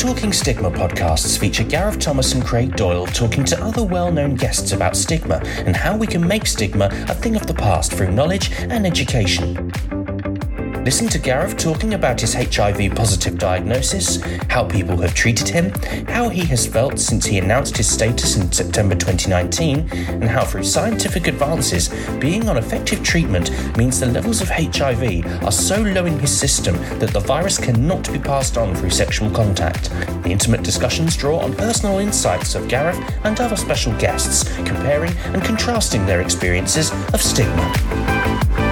Talking Stigma podcasts feature Gareth Thomas and Craig Doyle talking to other well known guests about stigma and how we can make stigma a thing of the past through knowledge and education. Listen to Gareth talking about his HIV positive diagnosis, how people have treated him, how he has felt since he announced his status in September 2019, and how through scientific advances, being on effective treatment means the levels of HIV are so low in his system that the virus cannot be passed on through sexual contact. The intimate discussions draw on personal insights of Gareth and other special guests, comparing and contrasting their experiences of stigma.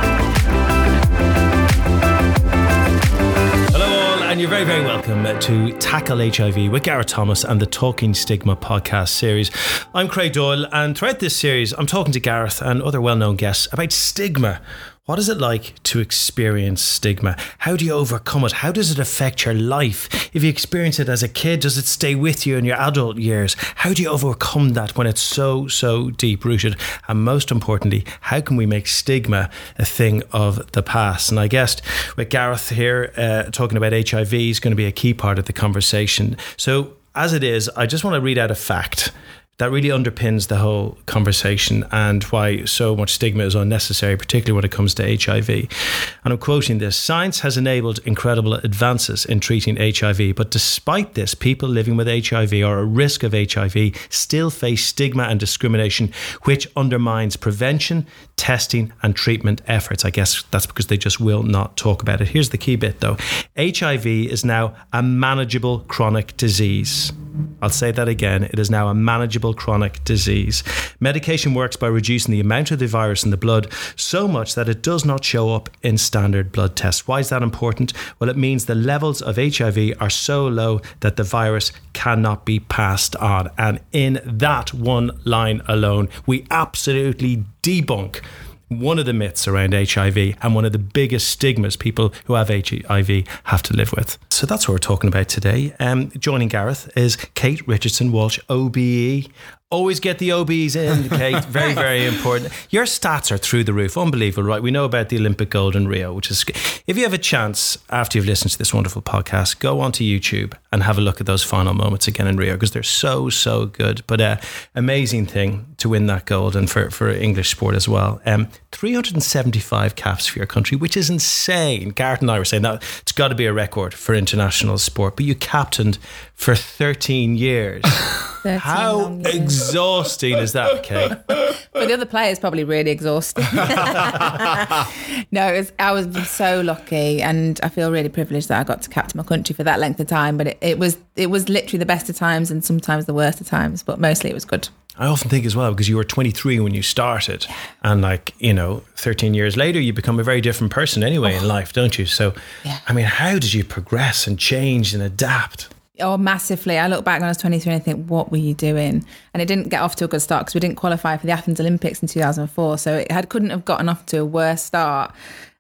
And you're very, very welcome to Tackle HIV with Gareth Thomas and the Talking Stigma podcast series. I'm Craig Doyle, and throughout this series, I'm talking to Gareth and other well known guests about stigma. What is it like to experience stigma? How do you overcome it? How does it affect your life? If you experience it as a kid, does it stay with you in your adult years? How do you overcome that when it's so, so deep rooted? And most importantly, how can we make stigma a thing of the past? And I guess with Gareth here uh, talking about HIV is going to be a key part of the conversation. So, as it is, I just want to read out a fact that really underpins the whole conversation and why so much stigma is unnecessary, particularly when it comes to HIV. And I'm quoting this Science has enabled incredible advances in treating HIV, but despite this, people living with HIV or at risk of HIV still face stigma and discrimination, which undermines prevention, testing, and treatment efforts. I guess that's because they just will not talk about it. Here's the key bit though HIV is now a manageable chronic disease. I'll say that again. It is now a manageable chronic disease. Medication works by reducing the amount of the virus in the blood so much that it does not show up in standard blood tests. Why is that important? Well, it means the levels of HIV are so low that the virus cannot be passed on. And in that one line alone, we absolutely debunk one of the myths around HIV and one of the biggest stigmas people who have HIV have to live with. So that's what we're talking about today. Um, joining Gareth is Kate Richardson Walsh, OBE, Always get the OBs in, Kate. Very, very important. Your stats are through the roof. Unbelievable, right? We know about the Olympic gold in Rio, which is. If you have a chance after you've listened to this wonderful podcast, go onto YouTube and have a look at those final moments again in Rio because they're so, so good. But uh, amazing thing to win that gold and for, for English sport as well. Um, 375 caps for your country, which is insane. Gareth and I were saying that it's got to be a record for international sport, but you captained for 13 years. 13 How exhausting is that, Kate? For the other players, probably really exhausting. no, was, I was so lucky, and I feel really privileged that I got to captain my country for that length of time. But it, it was it was literally the best of times, and sometimes the worst of times. But mostly it was good. I often think as well because you were 23 when you started, yeah. and like you know, 13 years later, you become a very different person anyway oh. in life, don't you? So, yeah. I mean, how did you progress and change and adapt? Oh, massively. I look back when I was 23 and I think, what were you doing? And it didn't get off to a good start because we didn't qualify for the Athens Olympics in 2004. So it had, couldn't have gotten off to a worse start.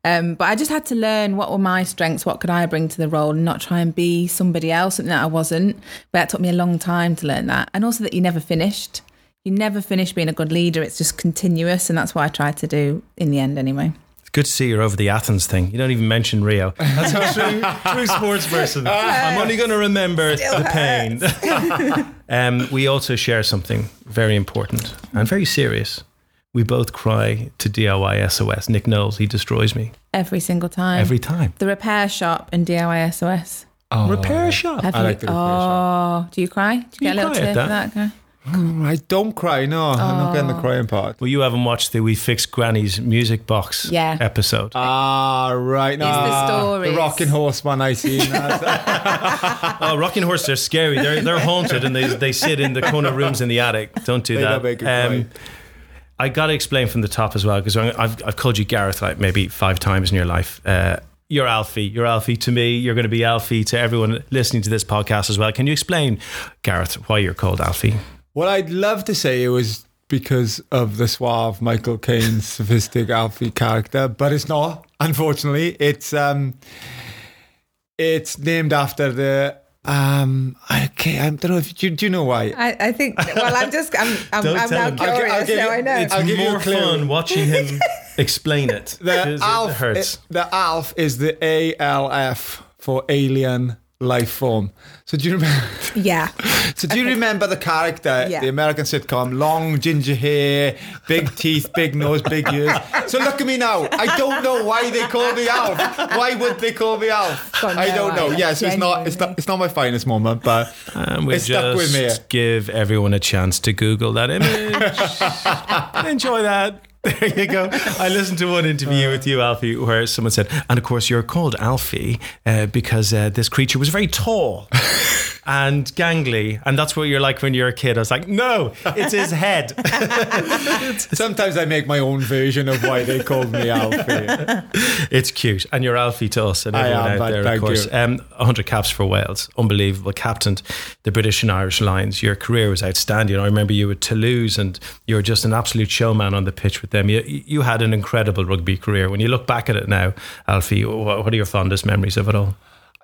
Um, but I just had to learn what were my strengths, what could I bring to the role, and not try and be somebody else, something that I wasn't. But that took me a long time to learn that. And also that you never finished. You never finish being a good leader. It's just continuous. And that's what I tried to do in the end, anyway. It's good to see you're over the Athens thing. You don't even mention Rio. That's a true, true sports person. I'm only going to remember Still the pain. um, we also share something very important and very serious. We both cry to DIY SOS. Nick Knowles, he destroys me. Every single time. Every time. The repair shop and DIY SOS. Oh, repair shop. Have I you, like the repair shop. oh, shop. do you cry? Do you, you get a little tear for that guy? I don't cry. No, I'm not getting the crying part. Well, you haven't watched the We Fix Granny's Music Box Yeah. episode. Ah, right. No, the stories. the rocking horse one I seen. oh, rocking horse, they're scary. They're they're haunted and they they sit in the corner rooms in the attic. Don't do They that. don't make it cry. I got to explain from the top as well because I've I've called you Gareth like maybe five times in your life. Uh, you're Alfie. You're Alfie to me. You're going to be Alfie to everyone listening to this podcast as well. Can you explain, Gareth, why you're called Alfie? Well, I'd love to say it was because of the suave Michael Caine's sophisticated Alfie character, but it's not. Unfortunately, it's um, it's named after the um, okay, I don't know if you do you know why. I, I think. Well, I'm just. I'm. I'm, I'm now curious. I'll, I'll now I know. It's I'll give you more fun watching him explain it. The Alf. It, the Alf is the ALF for alien life form. So do you remember? Yeah. So do you remember the character, Yeah. the American sitcom, long ginger hair, big teeth, big nose, big ears? So look at me now. I don't know why they call me Alf. Why would they call me Alf? Got I don't know. idea. Yes, it's not. It's not. It's not my finest moment, but And we it stuck with me. just give everyone a chance to Google that image. Enjoy that. There you go. I listened to one interview with you, Alfie, where someone said, and of course, you're called Alfie uh, because uh, this creature was very tall and gangly. And that's what you're like when you're a kid. I was like, no, it's his head. Sometimes I make my own version of why they called me Alfie. it's cute. And you're Alfie to us and I everyone am, out there, of course. Um, 100 caps for Wales. Unbelievable. Captained the British and Irish Lions. Your career was outstanding. I remember you at Toulouse and you were just an absolute showman on the pitch with them. You, you had an incredible rugby career. When you look back at it now, Alfie, what, are your fondest memories of it all?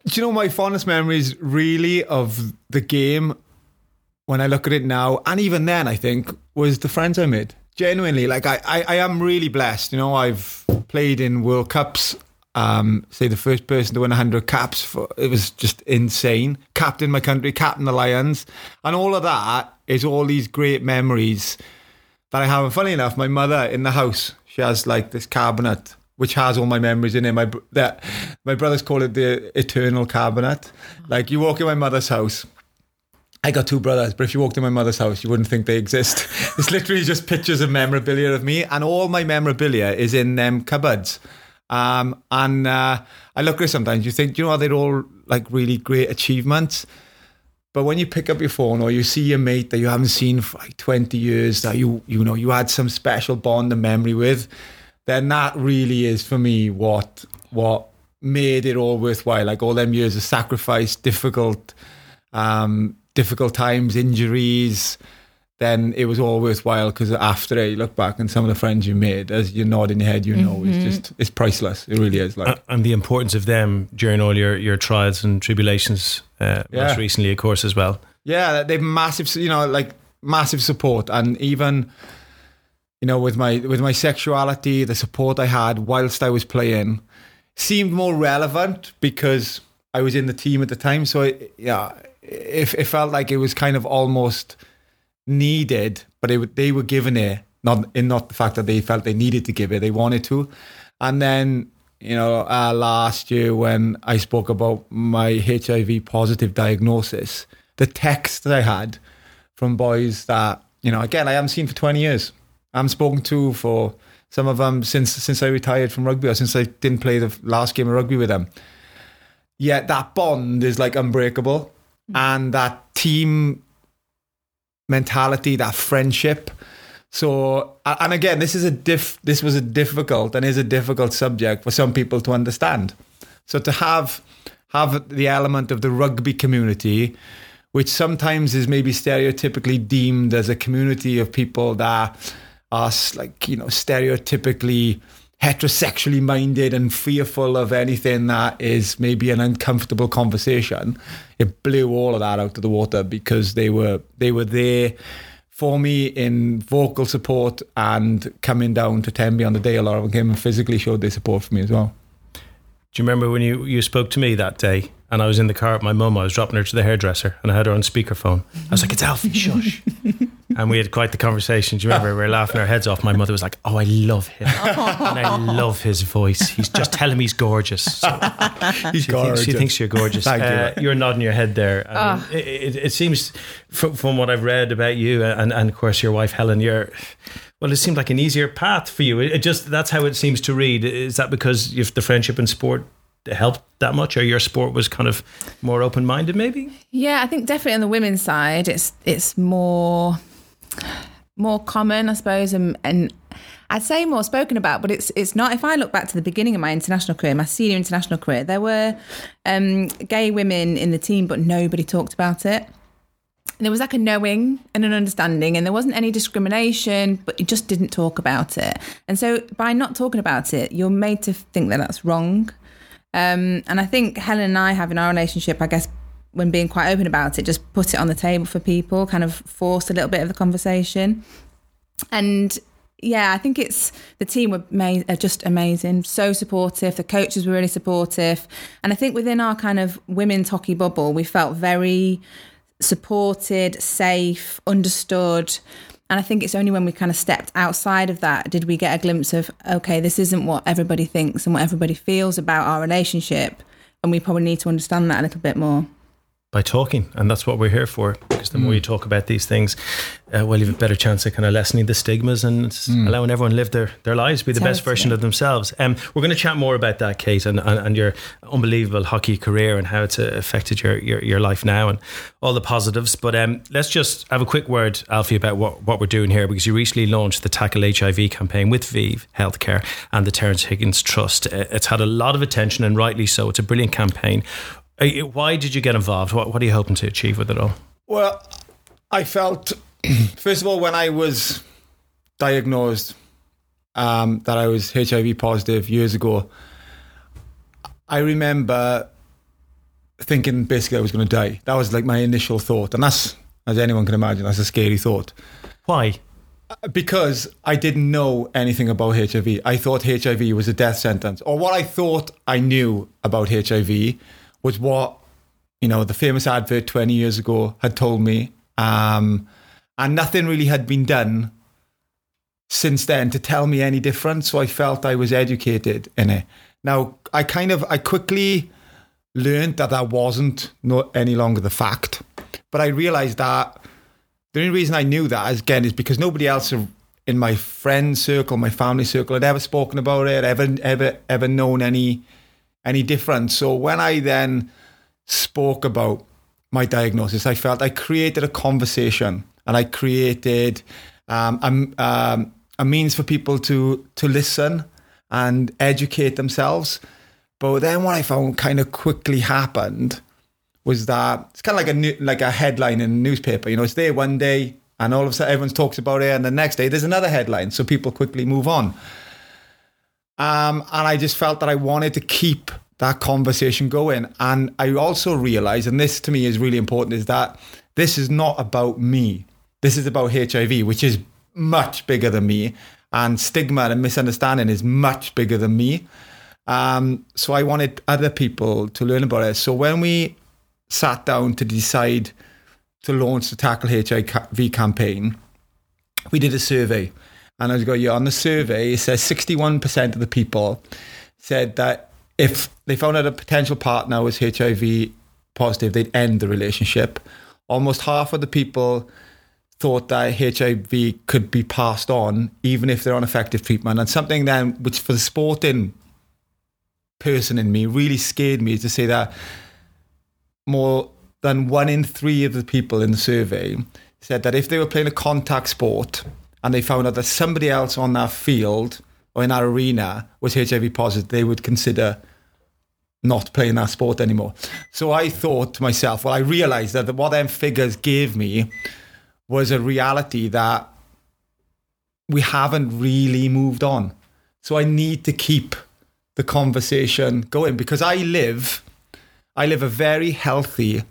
Do you know my fondest memories really of the game when I look at it now, and even then, I think, was the friends I made. Genuinely, like I, I, I am really blessed. You know, I've played in World Cups. Um, say the first person to win 100 caps for it was just insane. Captain my country, captain the Lions, and all of that is all these great memories that I have. And funny enough, my mother in the house, she has like this cabinet which has all my memories in it. My that my brothers call it the eternal cabinet. Like you walk in my mother's house. I got two brothers, but if you walked in my mother's house, you wouldn't think they exist. it's literally just pictures of memorabilia of me, and all my memorabilia is in them cupboards. Um, and uh, I look at it sometimes. You think, you know, they're all like really great achievements. But when you pick up your phone or you see your mate that you haven't seen for like 20 years that you you know you had some special bond and memory with, then that really is for me what what made it all worthwhile. Like all them years of sacrifice, difficult um, difficult times, injuries, then it was all worthwhile because after it, you look back and some of the friends you made, as you nod in your head, you know, it's just it's priceless. It really is. Like Uh, and the importance of them during all your, your trials and tribulations, uh, Yeah. most recently, of course, as well. Yeah, they've massive, you know, like massive support, and even, you know, with my with my sexuality, the support I had whilst I was playing seemed more relevant because I was in the team at the time. So it, yeah, it, it felt like it was kind of almost needed, but it, they were given it, not in not the fact that they felt they needed to give it, they wanted to, and then. You know, uh, last year when I spoke about my HIV positive diagnosis, the text that I had from boys that you know again I haven't seen for 20 years. I haven't spoken to for some of them since since I retired from rugby or since I didn't play the last game of rugby with them. Yet that bond is like unbreakable, and that team mentality, that friendship. So, and again, this is a diff. This was a difficult and is a difficult subject for some people to understand. So to have have the element of the rugby community, which sometimes is maybe stereotypically deemed as a community of people that are like you know stereotypically heterosexually minded and fearful of anything that is maybe an uncomfortable conversation it blew all of that out of the water because they were they were there for me in vocal support and coming down to Tenby on the day a lot of them came and physically showed their support for me as well. Do you remember when you, you spoke to me that day and I was in the car with my mum? I was dropping her to the hairdresser and I had her on speakerphone. I was like, it's Alfie, shush. and we had quite the conversation. Do you remember? We were laughing our heads off. My mother was like, oh, I love him. and I love his voice. He's just telling him he's gorgeous. So he's she, thinks, she thinks you're gorgeous. Thank you. Uh, you're nodding your head there. I mean, it, it, it seems, from, from what I've read about you and, and of course your wife Helen, you're well. It seemed like an easier path for you. It, it just that's how it seems to read. Is that because you've the friendship and sport helped that much, or your sport was kind of more open minded? Maybe. Yeah, I think definitely on the women's side, it's it's more more common, I suppose, and, and I'd say more spoken about. But it's it's not. If I look back to the beginning of my international career, my senior international career, there were um, gay women in the team, but nobody talked about it. There was like a knowing and an understanding, and there wasn't any discrimination, but you just didn't talk about it. And so, by not talking about it, you're made to think that that's wrong. Um, and I think Helen and I have in our relationship, I guess, when being quite open about it, just put it on the table for people, kind of forced a little bit of the conversation. And yeah, I think it's the team were ma- just amazing, so supportive. The coaches were really supportive, and I think within our kind of women's hockey bubble, we felt very supported, safe, understood. And I think it's only when we kind of stepped outside of that did we get a glimpse of okay, this isn't what everybody thinks and what everybody feels about our relationship, and we probably need to understand that a little bit more by talking, and that's what we're here for. Because the mm. more you talk about these things, uh, well, you have a better chance of kind of lessening the stigmas and mm. allowing everyone to live their, their lives, be the best version of themselves. Um, we're going to chat more about that, Kate, and, and, and, your unbelievable hockey career and how it's uh, affected your, your, your life now and all the positives. But um, let's just have a quick word, Alfie, about what, what we're doing here because you recently launched the Tackle HIV campaign with ViiV Healthcare and the Terrence Higgins Trust. Uh, it's had a lot of attention, and rightly so. It's a brilliant campaign. Why did you get involved? What, what are you hoping to achieve with it all? Well, I felt, first of all, when I was diagnosed um, that I was HIV positive years ago, I remember thinking basically I was going to die. That was like my initial thought. And that's, as anyone can imagine, that's a scary thought. Why? Because I didn't know anything about HIV. I thought HIV was a death sentence, or what I thought I knew about HIV was what you know the famous advert 20 years ago had told me. Um, and nothing really had been done since then to tell me any different so i felt i was educated in it. Now i kind of i quickly learned that that wasn't no, any longer the fact but i realized that the only reason i knew that again is because nobody else in my friend circle my family circle had ever spoken about it ever ever ever known any any different. So when I then spoke about my diagnosis, I felt I created a conversation and I created um, a, um, a means for people to to listen and educate themselves. But then what I found kind of quickly happened was that it's kind of like a new, like a headline in a newspaper. You know, it's there one day, and all of a sudden everyone talks about it, and the next day there's another headline, so people quickly move on. Um, and I just felt that I wanted to keep that conversation going. And I also realized, and this to me is really important, is that this is not about me. This is about HIV, which is much bigger than me. And stigma and misunderstanding is much bigger than me. Um, so I wanted other people to learn about it. So when we sat down to decide to launch the Tackle HIV campaign, we did a survey. And I was going, yeah, on the survey, it says 61% of the people said that if they found out a potential partner was HIV positive, they'd end the relationship. Almost half of the people thought that HIV could be passed on, even if they're on effective treatment. And something then, which for the sporting person in me really scared me, is to say that more than one in three of the people in the survey said that if they were playing a contact sport and they found out that somebody else on that field or in that arena was HIV positive, they would consider not playing that sport anymore. So I thought to myself, well, I realized that what them figures gave me was a reality that we haven't really moved on. So I need to keep the conversation going because I live, I live a very healthy,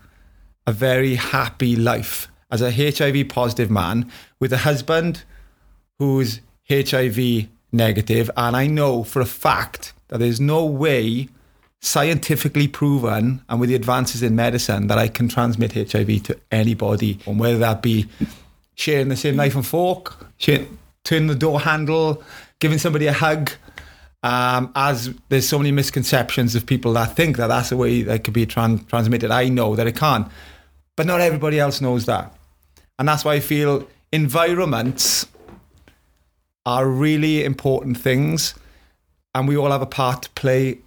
a very happy life as a HIV positive man with a husband who's HIV negative, and I know for a fact that there's no way scientifically proven and with the advances in medicine that I can transmit HIV to anybody, and whether that be sharing the same knife and fork, sharing, turning the door handle, giving somebody a hug. Um, as there's so many misconceptions of people that think that that's the way that could be tran- transmitted. I know that it can't, but not everybody else knows that, and that's why I feel environments are really important things, and we all have a part to play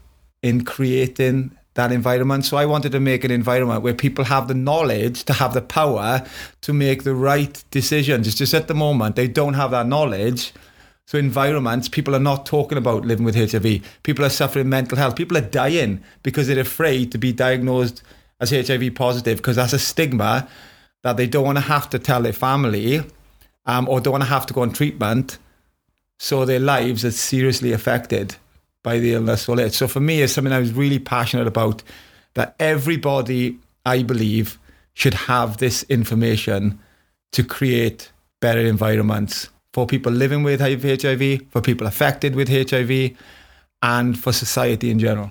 in creating that environment. So I wanted to make an environment where people have the knowledge to have the power to make the right decisions. It's just at the moment they don't have that knowledge. So environments, people are not talking about living with HIV. People are suffering mental health. People are dying because they're afraid to be diagnosed as HIV positive because that's a stigma that they don't want to have to tell their family um, or don't want to have to go on treatment so their lives are seriously affected by the illness or it. So for me, it's something I was really passionate about that everybody, I believe, should have this information to create better environments for people living with HIV, for people affected with HIV, and for society in general.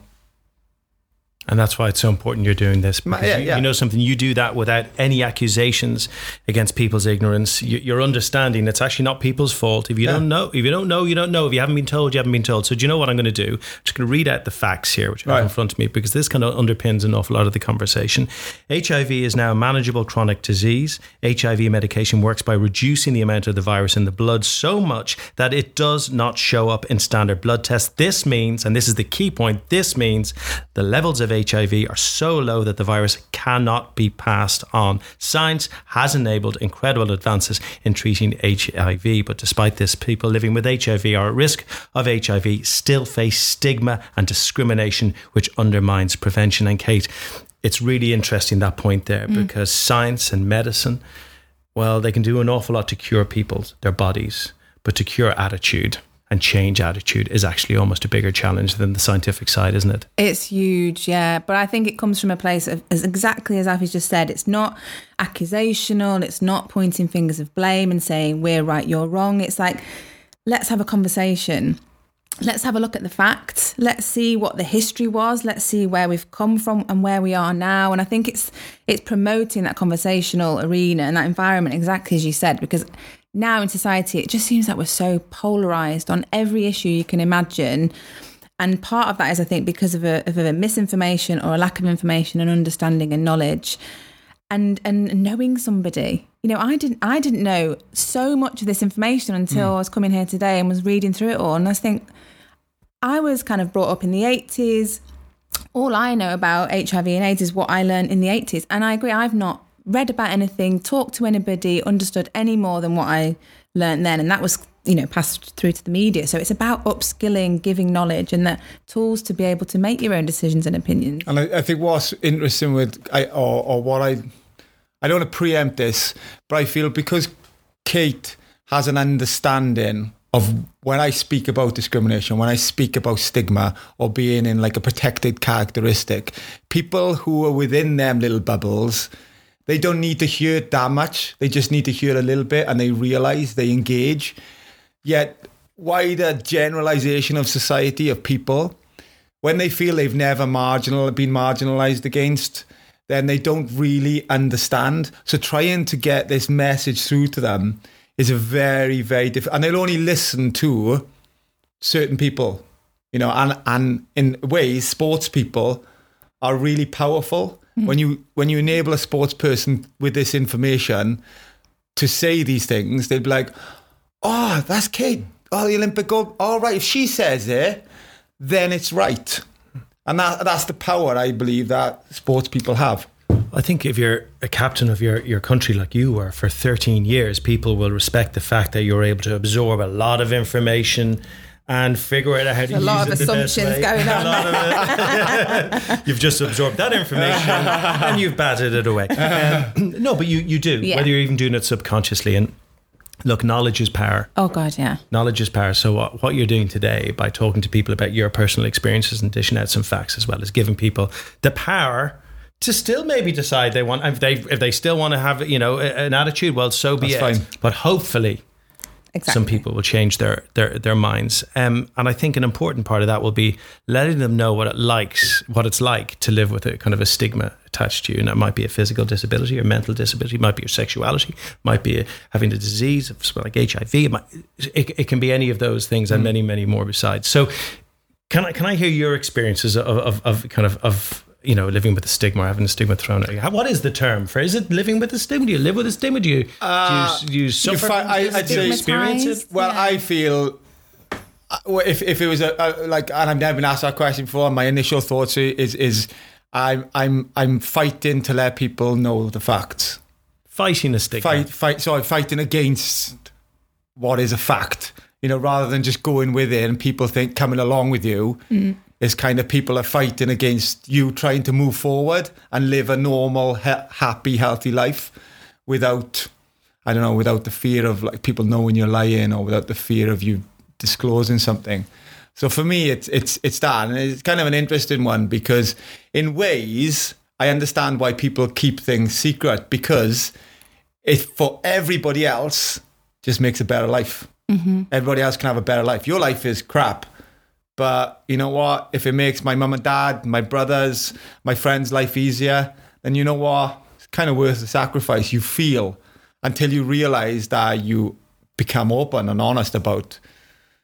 And that's why it's so important you're doing this. Because yeah, you, yeah. you know something, you do that without any accusations against people's ignorance. You, you're understanding it's actually not people's fault. If you Yeah. don't know, if you don't know, you don't know. If you haven't been told, you haven't been told. So do you know what I'm going to do? I'm just going to read out the facts here, which I have in front of me, because this kind of underpins an awful lot of the conversation. HIV is now a manageable chronic disease. HIV medication works by reducing the amount of the virus in the blood so much that it does not show up in standard blood tests. This means, and this is the key point, this means the levels of HIV are so low that the virus cannot be passed on. Science has enabled incredible advances in treating HIV, but despite this, people living with HIV are at risk of HIV still face stigma and discrimination, which undermines prevention. And Kate, it's really interesting that point there mm. because science and medicine, well, they can do an awful lot to cure people, their bodies, but to cure attitude and change attitude is actually almost a bigger challenge than the scientific side, isn't it? It's huge, yeah. But I think it comes from a place of, as exactly as Alfie's just said, it's not accusational, it's not pointing fingers of blame and saying we're right, you're wrong. It's like, let's have a conversation. Let's have a look at the facts. Let's see what the history was. Let's see where we've come from and where we are now. And I think it's it's promoting that conversational arena and that environment exactly as you said, because now in society it just seems like we're so polarized on every issue you can imagine. And part of that is, I think, because of a, of a misinformation or a lack of information and understanding and knowledge, and and knowing somebody. You know, I didn't I didn't know so much of this information until hmm. I was coming here today and was reading through it all. And I think I was kind of brought up in the eighties. All I know about HIV and AIDS is what I learned in the eighties, and I agree. I've not read about anything, talked to anybody, understood any more than what I learned then, and that was you know passed through to the media. So it's about upskilling, giving knowledge, and the tools to be able to make your own decisions and opinions. And I, I think what's interesting with I or, or what I I don't want to preempt this, but I feel because Kate has an understanding of when I speak about discrimination, when I speak about stigma or being in like a protected characteristic, people who are within them little bubbles, they don't need to hear that much. They just need to hear a little bit and they realize they engage. Yet wider generalization of society of people when they feel they've never marginal been marginalized against, then they don't really understand. So trying to get this message through to them is a very, very difficult, and they'll only listen to certain people, you know, and and in ways, sports people are really powerful. Mm-hmm. When you when you enable a sports person with this information to say these things, they'd be like, "Oh, that's Kate. Oh, the Olympic gold. All right, if she says it, then it's right." And that that's the power I believe that sports people have. I think if you're a captain of your, your country like you were for 13 years, people will respect the fact that you're able to absorb a lot of information and figure out how to a use lot it of the best assumptions way. going A on. lot of it. you've just absorbed that information and you've batted it away. Um, no, but you, you do, Yeah. whether you're even doing it subconsciously. And look, knowledge is power. Oh God, yeah. Knowledge is power. So what, what you're doing today by talking to people about your personal experiences and dishing out some facts as well as giving people the power to still maybe decide they want if they if they still want to have you know an attitude. Well, so be That's it. fine. But hopefully, Exactly. some people will change their their their minds. Um, and I think an important part of that will be letting them know what it likes, what it's like to live with a kind of a stigma attached to you. And that might be a physical disability or mental disability, it might be your sexuality, might be having a disease of something like HIV. It, might, it, it can be any of those things and many many more besides. So, can I can I hear your experiences of of, of kind of of you know, living with a stigma, or having a stigma thrown at you. How- What is the term for? Is it living with a stigma? Do you live with a stigma? Do you do you, do you suffer? fi- from I- this? I'd say- experience it? Well, Yeah. I feel uh, if if it was a, a like, and I've never been asked that question before. My initial thoughts is is I'm I'm I'm fighting to let people know the facts. Fighting a stigma. Fight fight. So I'm fighting against what is a fact. You know, rather than just going with it and people think coming along with you. Is kind of people are fighting against you trying to move forward and live a normal, ha- happy, healthy life without I don't know, without the fear of like people knowing you're lying or without the fear of you disclosing something. So for me, it's it's it's that, and it's kind of an interesting one because in ways I understand why people keep things secret because it for everybody else just makes a better life. Mm-hmm. Everybody else can have a better life. Your life is crap. But you know what? If it makes my mum and dad, my brothers, my friends' life easier, then you know what? It's kind of worth the sacrifice you feel until you realize that you become open and honest about.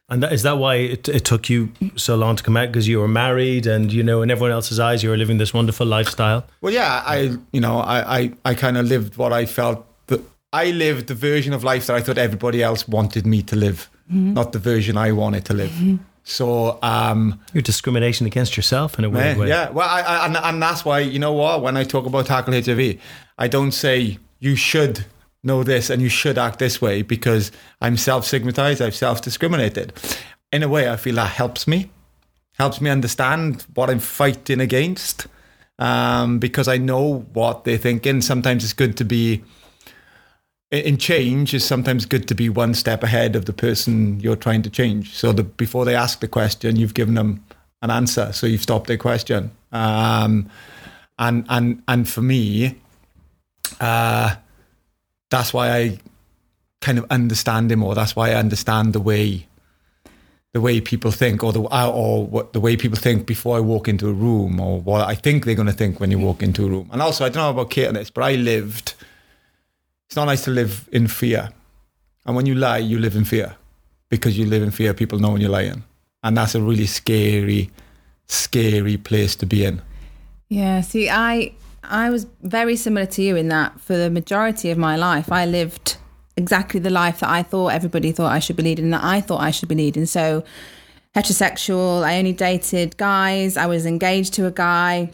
And that, is that why it, it took you so long to come out? Because you were married and, you know, in everyone else's eyes, you were living this wonderful lifestyle. Well, yeah, I, you know, I, I, I kind of lived what I felt that I lived the version of life that I thought everybody else wanted me to live, mm-hmm. not the version I wanted to live. Mm-hmm. So, um, Your discrimination against yourself in a weird Yeah, way. yeah. Well, I, I, and, and that's why, you know what, when I talk about tackle HIV, I don't say you should know this and you should act this way because I'm self stigmatized, I've self discriminated. In a way, I feel that helps me, helps me understand what I'm fighting against um, because I know what they're thinking. Sometimes it's good to be. In- change, is sometimes good to be one step ahead of the person you're trying to change. So that before they ask the question, you've given them an answer, so you've stopped their question. Um, and and and for me, uh, that's why I kind of understand him, or that's why I understand the way the way people think, or the or what the way people think before I walk into a room, or what I think they're going to think when you walk into a room. And also, I don't know about Kate on this, but I lived. It's not nice to live in fear, and when you lie, you live in fear because you live in fear. People know when you're lying, and that's a really scary, scary place to be in. Yeah, see, I I was very similar to you in that for the majority of my life, I lived exactly the life that I thought everybody thought I should be leading, that I thought I should be leading. So, heterosexual, I only dated guys, I was engaged to a guy.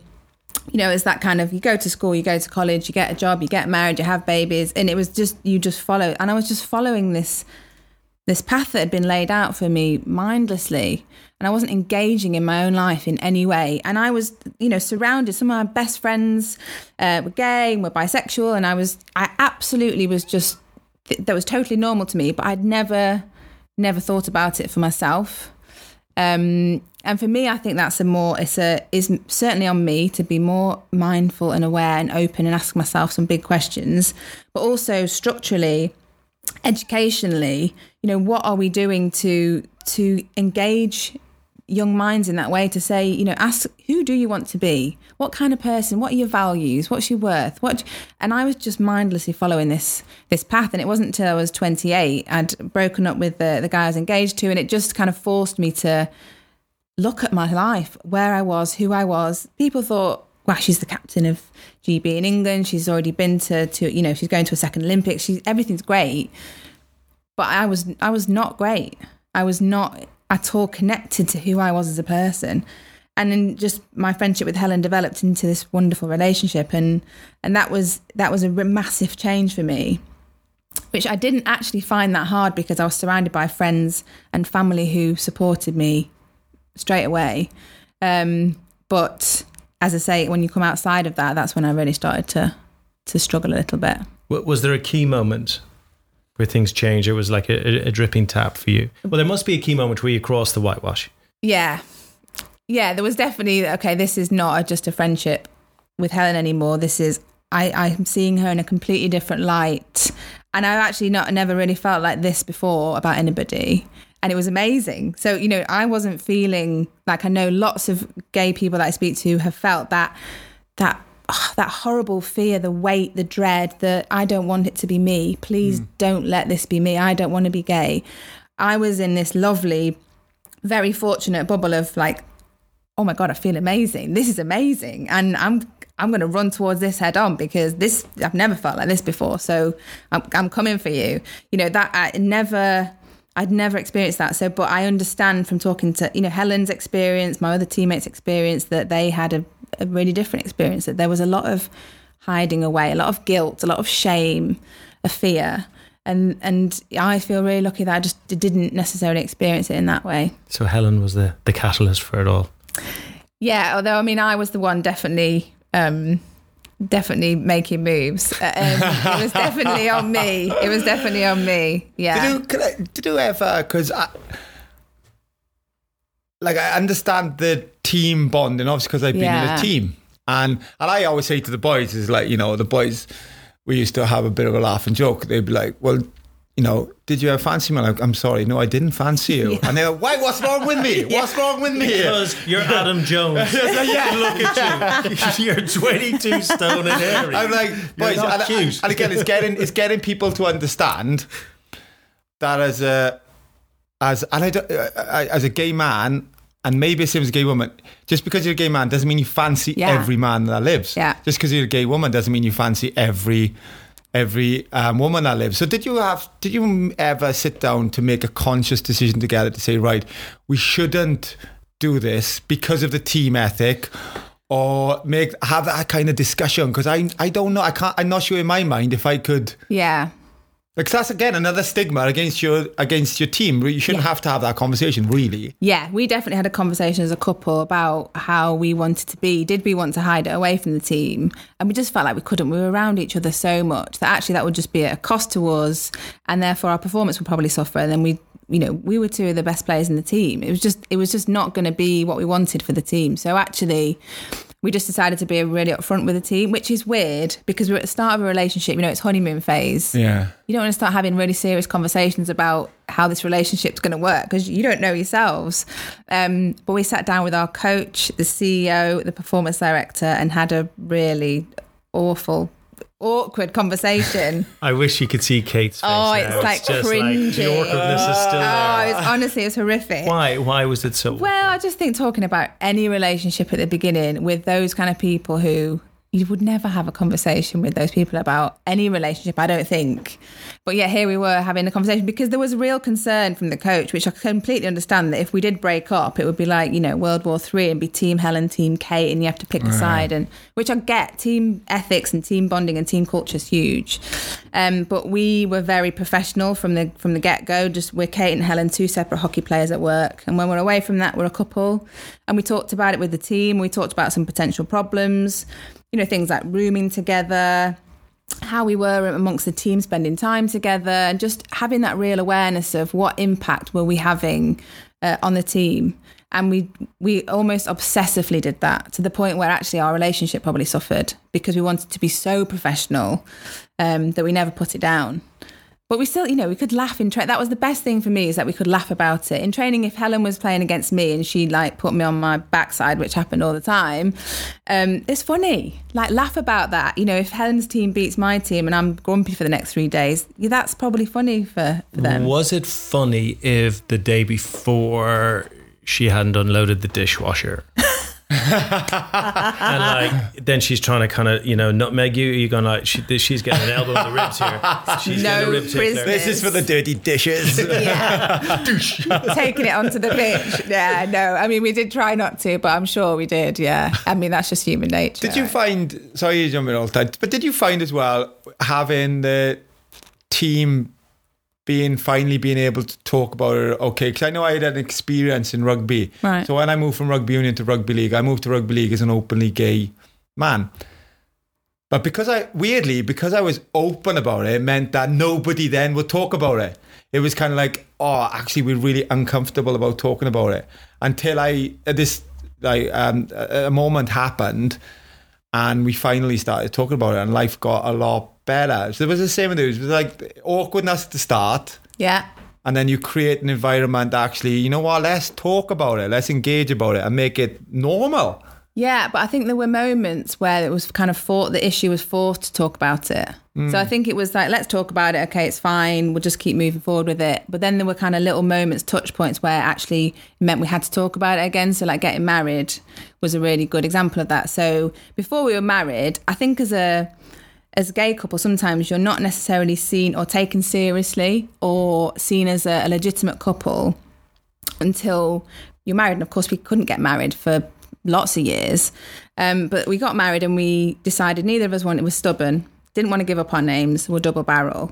You know, it's that kind of you go to school, you go to college, you get a job, you get married, you have babies, and it was just you just follow. And I was just following this this path that had been laid out for me mindlessly and I wasn't engaging in my own life in any way. And I was, you know, surrounded. Some of my best friends uh, were gay and were bisexual, and I was, I absolutely was just that was totally normal to me. But I'd never, never thought about it for myself. Um, and for me, I think that's a more, it's a, is certainly on me to be more mindful and aware and open and ask myself some big questions, but also structurally educationally you know what are we doing to to engage young minds in that way to say you know ask who do you want to be? What kind of person? What are your values? What's your worth? What and i was just mindlessly following this this path and it wasn't until i was 28 i'd broken up with the, the guy i was engaged to and it just kind of forced me to look at my life where i was who i was. People thought wow she's the captain of gb in england. She's already been to to you know she's going to a second olympics. She's everything's great. But I was I was not great. I was not at all connected to who I was as a person. And then just my friendship with Helen developed into this wonderful relationship, and and that was that was a massive change for me, which I didn't actually find that hard because I was surrounded by friends and family who supported me straight away. Um, but as I say, when you come outside of that, that's when I really started to to struggle a little bit. Was there a key moment where things changed? It was like a, a, dripping tap for you. Well, there must be a key moment where you crossed the whitewash. Yeah. Yeah, there was definitely okay, this is not a, just a friendship with Helen anymore. This is I, I'm seeing her in a completely different light. And I've actually not never really felt like this before about anybody. And it was amazing. So, you know, I wasn't feeling like I know lots of gay people that I speak to have felt that that ah, that horrible fear, the weight, the dread, that I don't want it to be me. Please don't let this be me. I don't want to be gay. I was in this lovely, very fortunate bubble of like, oh my god, I feel amazing. This is amazing, and I'm I'm going to run towards this head on because this I've never felt like this before. So I'm I'm coming for you. You know that I never. I'd never experienced that. So, but I understand from talking to, you know, Helen's experience, my other teammates' experience, that they had a, a really different experience, that there was a lot of hiding away, a lot of guilt, a lot of shame, a fear. And, and I feel really lucky that I just didn't necessarily experience it in that way. So Helen was the, the catalyst for it all. Yeah, although I mean, I was the one definitely, um, definitely making moves. Uh, Um, it was definitely on me. It was definitely on me. Yeah. Did you, did you ever, because I, like, I understand the team bonding, obviously, because I've been in a team. And, and I always say to the boys, is like, you know, the boys, we used to have a bit of a laugh and joke. They'd be like, well, you know, did you have fancy me? Like, I'm sorry, no, I didn't fancy you. And they're like, why? What's wrong with me? What's wrong with me? Because you're Adam Jones. yeah. Look at you. You're 22 stone and hairy. I'm like, You're boys, not and, cute. and again, it's getting it's getting people to understand that as a as and I, don't- uh, I- as a gay man, and maybe the same as a gay woman, just because you're a gay man doesn't mean you fancy Yeah. every man that lives. Yeah. Just because you're a gay woman doesn't mean you fancy every every um, woman that lives. So did you have did you ever sit down to make a conscious decision together to say, right, we shouldn't do this because of the team ethic? Or make have that kind of discussion because I I don't know I can't I'm not sure in my mind if I could Yeah. Because that's again another stigma against your against your team. You shouldn't have to have that conversation, really. Yeah, we definitely had a conversation as a couple about how we wanted to be. Did we want to hide it away from the team? And we just felt like we couldn't. We were around each other so much that actually that would just be at a cost to us, and therefore our performance would probably suffer. And then we, you know, we were two of the best players in the team. It was just, it was just not going to be what we wanted for the team. So actually. We just decided to be really upfront with the team, which is weird because we're at the start of a relationship. You know, it's honeymoon phase Yeah. you don't want to start having really serious conversations about how this relationship's going to work because you don't know yourselves. Um, but we sat down with our coach, the CEO, the performance director, and had a really awful, awkward conversation. I wish you could see Kate's face. Oh, now. it's like just cringy. like the awkwardness is still there. oh, there. it was, honestly, it was horrific. Why? Why was it so? Well, I just think talking about any relationship at the beginning with those kind of people who you would never have a conversation with those people about any relationship, I don't think. But yeah, here we were having a conversation because there was a real concern from the coach, which I completely understand that if we did break up, it would be like, you know, World War Three and be Team Helen, Team Kate, and you have to pick a side. And which I get, team ethics and team bonding and team culture is huge. Um, but we were very professional from the from the get go. Just we're Kate and Helen, two separate hockey players at work, and when we're away from that, we're a couple. And we talked about it with the team. We talked about some potential problems, you know, things like rooming together, how we were amongst the team, spending time together, and just having that real awareness of what impact were we having uh, on the team. And we we almost obsessively did that to the point where actually our relationship probably suffered because we wanted to be so professional um, that we never put it down. But we still, you know, we could laugh in training. That was the best thing for me is that we could laugh about it. In training, if Helen was playing against me and she like put me on my backside, which happened all the time, um, it's funny. Like laugh about that. You know, if Helen's team beats my team and I'm grumpy for the next three days, yeah, that's probably funny for, for them. Was it funny if the day before she hadn't unloaded the dishwasher? and like then she's trying to kind of you know nutmeg you. You're going like she, she's getting an elbow in the ribs here. She's No getting a rib business. This is for the dirty dishes. Yeah. Taking it onto the pitch. Yeah, no. I mean, we did try not to, but I'm sure we did. Yeah. I mean, that's just human nature. did you find? Sorry, you're jumping all the time, but did you find as well having the team being finally being able to talk about it? Okay, because I know I had an experience in rugby. Right. So when I moved from rugby union to rugby league, I moved to rugby league as an openly gay man. But because I weirdly because I was open about it, it meant that nobody then would talk about it. It was kind of like, oh, actually, we're really uncomfortable about talking about it until I this like um, a a moment happened, and we finally started talking about it, and life got a lot better. So it was the same with it. It was like awkwardness at the start. Yeah. And then you create an environment actually, you know what, let's talk about it, let's engage about it and make it normal. Yeah, but I think there were moments where it was kind of thought the issue was forced to talk about it. So hmm. I think it was like, let's talk about it. Okay, it's fine. We'll just keep moving forward with it. But then there were kind of little moments, touch points where actually meant we had to talk about it again. So like getting married was a really good example of that. So before we were married, I think as a as a gay couple, sometimes you're not necessarily seen or taken seriously or seen as a, a legitimate couple until you're married. And of course, we couldn't get married for lots of years. Um, but we got married and we decided neither of us wanted, was stubborn, didn't want to give up our names, we're double barrel.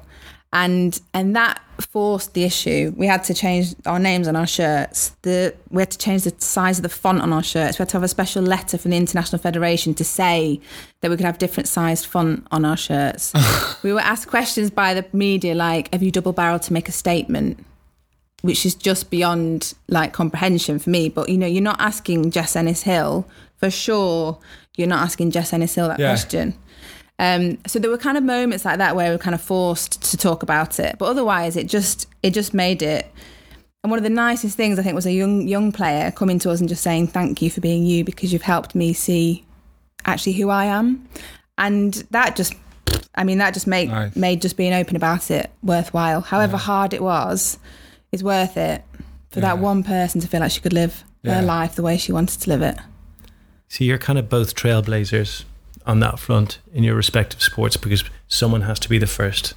And and that forced the issue. We had to change our names on our shirts. The we had to change the size of the font on our shirts. We had to have a special letter from the International Federation to say that we could have different sized font on our shirts. we were asked questions by the media like, "Have you double barreled to make a statement?" which is just beyond like comprehension for me. But you know, you're not asking Jess Ennis Hill for sure. You're not asking Jess Ennis Hill that Yeah. question. Um, so there were kind of moments like that where we were kind of forced to talk about it, but otherwise, it just it just made it. And one of the nicest things I think was a young young player coming to us and just saying thank you for being you because you've helped me see actually who I am, and that just I mean that just made Nice. made just being open about it worthwhile. However hard it was, is worth it for that one person to feel like she could live Yeah. her life the way she wanted to live it. So you're kind of both trailblazers on that front in your respective sports because someone has to be the first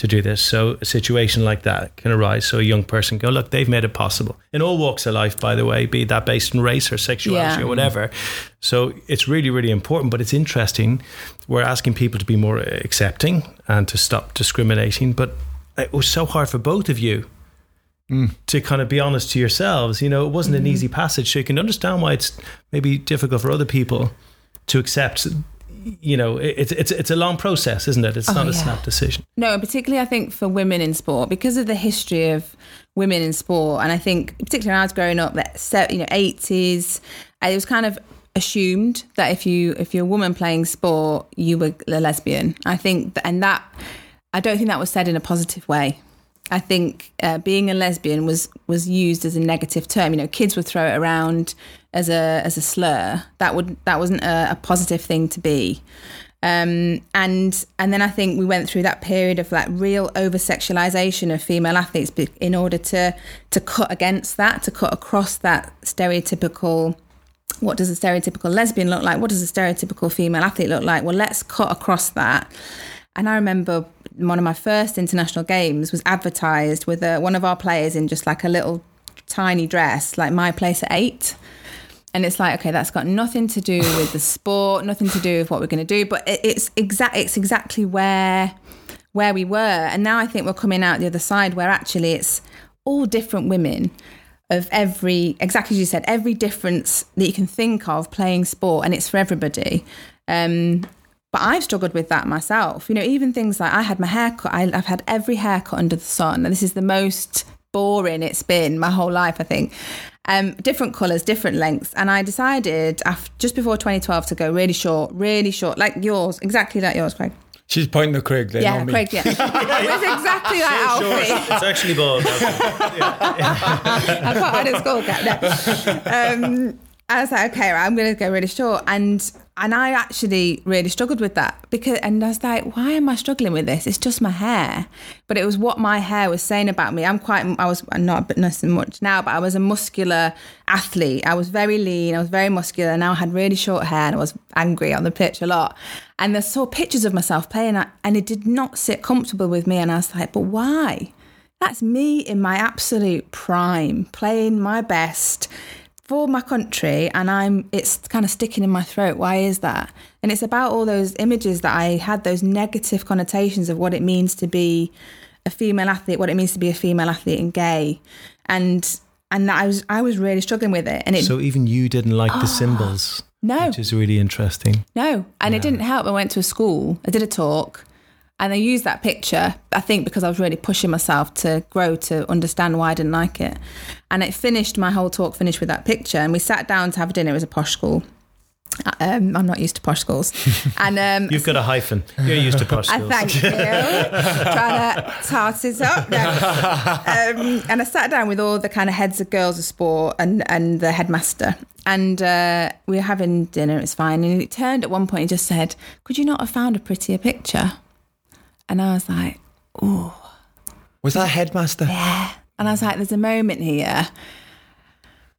to do this. So a situation like that can arise. So a young person go, look, they've made it possible in all walks of life, by the way, be that based in race or sexuality Yeah. or whatever. So it's really, really important. But it's interesting. We're asking people to be more accepting and to stop discriminating. But it was so hard for both of you mm. to kind of be honest to yourselves. You know, it wasn't an mm-hmm. easy passage. So you can understand why it's maybe difficult for other people to accept. You know, it's it's it's a long process, isn't it? It's not a yeah. snap decision. No, and particularly I think for women in sport because of the history of women in sport, and I think particularly when I was growing up, that you know eighties, it was kind of assumed that if you if you're a woman playing sport, you were a lesbian. I think, and that I don't think that was said in a positive way. I think uh, being a lesbian was was used as a negative term. You know, kids would throw it around as a as a slur. That would that wasn't a, a positive thing to be. Um, and and then I think we went through that period of like real over sexualization of female athletes in order to to cut against that, to cut across that stereotypical. What does a stereotypical lesbian look like? What does a stereotypical female athlete look like? Well, let's cut across that. And I remember one of my first international games was advertised with a, one of our players in just like a little tiny dress, like my place at eight. And it's like, okay, that's got nothing to do with the sport, nothing to do with what we're going to do, but it, it's exact, it's exactly where where we were. And now I think we're coming out the other side where actually it's all different women of every, exactly as you said, every difference that you can think of playing sport, and it's for everybody. Um, but I've struggled with that myself. You know, even things like I had my hair cut, I, I've had every haircut under the sun. And this is the most boring it's been my whole life, I think. Um, different colours, different lengths. And I decided after, just before 2012 to go really short, really short, like yours, exactly like yours, Craig. She's pointing to Craig there, Yeah, not me. Craig, yeah. it was exactly like Alfie. It's actually bald. I thought I had a skull cap. No. Um, I was like, okay, right, I'm going to go really short, and and I actually really struggled with that because, and I was like, why am I struggling with this? It's just my hair, but it was what my hair was saying about me. I'm quite, I was I'm not so much now, but I was a muscular athlete. I was very lean, I was very muscular. Now I had really short hair, and I was angry on the pitch a lot. And I saw pictures of myself playing, and it did not sit comfortable with me. And I was like, but why? That's me in my absolute prime, playing my best for my country and I'm it's kind of sticking in my throat. Why is that? And it's about all those images that I had those negative connotations of what it means to be a female athlete, what it means to be a female athlete and gay. And and that I was I was really struggling with it. And it So even you didn't like the symbols, no, which is really interesting. no. And it didn't help. I went to a school, I did a talk, and I used that picture, I think, because I was really pushing myself to grow to understand why I didn't like it. And it finished, my whole talk finished with that picture. And we sat down to have dinner. It was a posh school. Um, I'm not used to posh schools. And um, You've got a hyphen. You're used to posh I thank you. Trying to tart it up. No. Um, and I sat down with all the kind of heads of girls of sport and, and the headmaster. And uh, we were having dinner, it was fine. And he turned at one point and just said, Could you not have found a prettier picture? And I was like, oh. Was that headmaster? Yeah. And I was like, There's a moment here.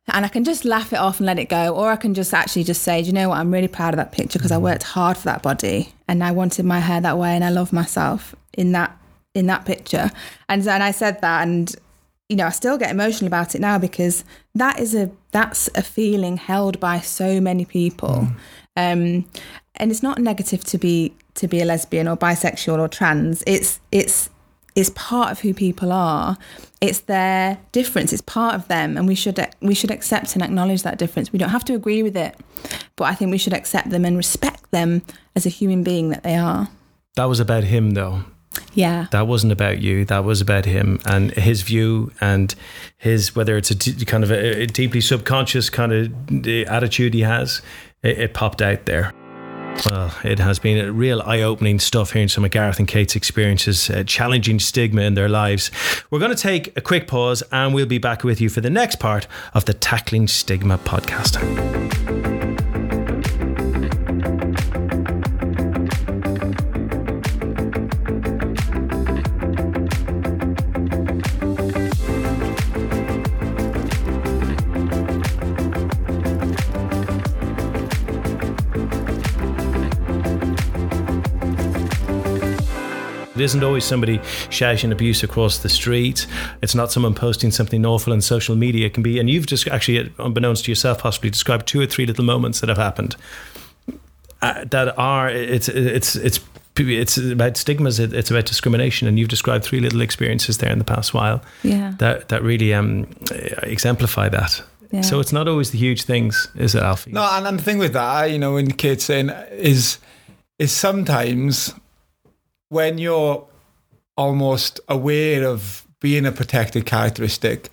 And I can just laugh it off and let it go, or I can just actually just say, Do you know what? I'm really proud of that picture because I mm-hmm. worked hard for that body, and I wanted my hair that way, and I love myself in that in that picture. And and I said that, and you know, I still get emotional about it now because that is a that's a feeling held by so many people, mm. Um, and it's not negative to be to be a lesbian or bisexual or trans. It's it's it's part of who people are. It's their difference. It's part of them, and we should we should accept and acknowledge that difference. We don't have to agree with it, but I think we should accept them and respect them as a human being that they are. That was about him, though. Yeah. That wasn't about you. That was about him and his view and his whether it's a d- kind of a, a deeply subconscious kind of uh, attitude he has. It, it popped out there. Well, it has been a real eye opening stuff hearing some of Gareth and Kate's experiences, uh, challenging stigma in their lives. We're going to take a quick pause and we'll be back with you for the next part of the Tackling Stigma podcast. It isn't always somebody shouting abuse across the street. It's not someone posting something awful on social media. It can be, and you've just actually, unbeknownst to yourself, possibly described two or three little moments that have happened uh, that are it's it's it's it's about stigmas. It's about discrimination, and you've described three little experiences there in the past while. Yeah. That that really um, exemplify that. Yeah. So it's not always the huge things, is it, Alfie? No, and, and the thing with that, you know, when the kids saying is is sometimes when you're almost aware of being a protected characteristic,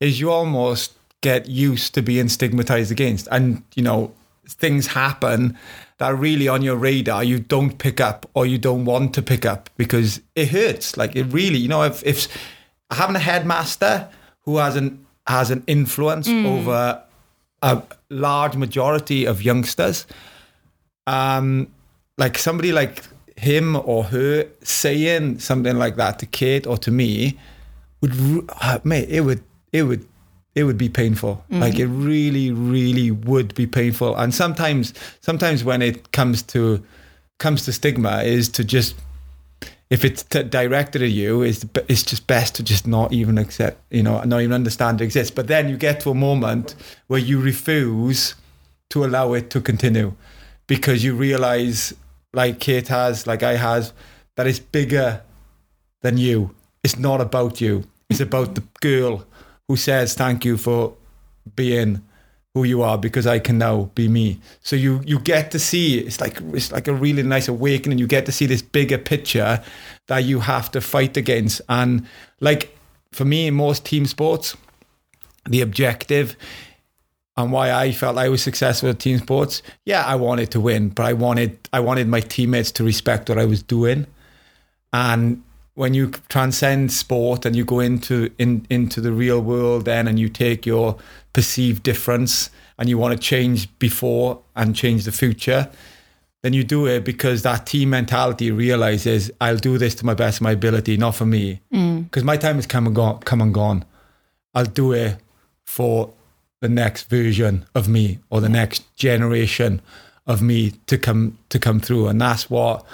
is you almost get used to being stigmatized against, and you know things happen that are really on your radar you don't pick up or you don't want to pick up because it hurts. Like it really, you know, if if having a headmaster who has an has an influence over a large majority of youngsters, um, like somebody like him or her saying something like that to Kate or to me would, uh, mate, it would, it would, it would be painful. Like it really, really would be painful. And sometimes, sometimes when it comes to comes to stigma, is to just if it's t- directed at you, is it's just best to just not even accept, you know, not even understand it exists. But then you get to a moment where you refuse to allow it to continue because you realize, like Kate has, like I has, that is bigger than you. It's not about you. It's about the girl who says thank you for being who you are because I can now be me. So you you get to see it's like it's like a really nice awakening. You get to see this bigger picture that you have to fight against. And like for me in most team sports, the objective and why I felt I was successful at team sports, yeah, I wanted to win, but I wanted I wanted my teammates to respect what I was doing. And when you transcend sport and you go into in, into the real world then and you take your perceived difference and you want to change before and change the future, then you do it because that team mentality realizes I'll do this to my best of my ability, not for me. Mm. Because my time has come and gone come and gone. I'll do it for the next version of me or the next generation of me to come to come through. And that's what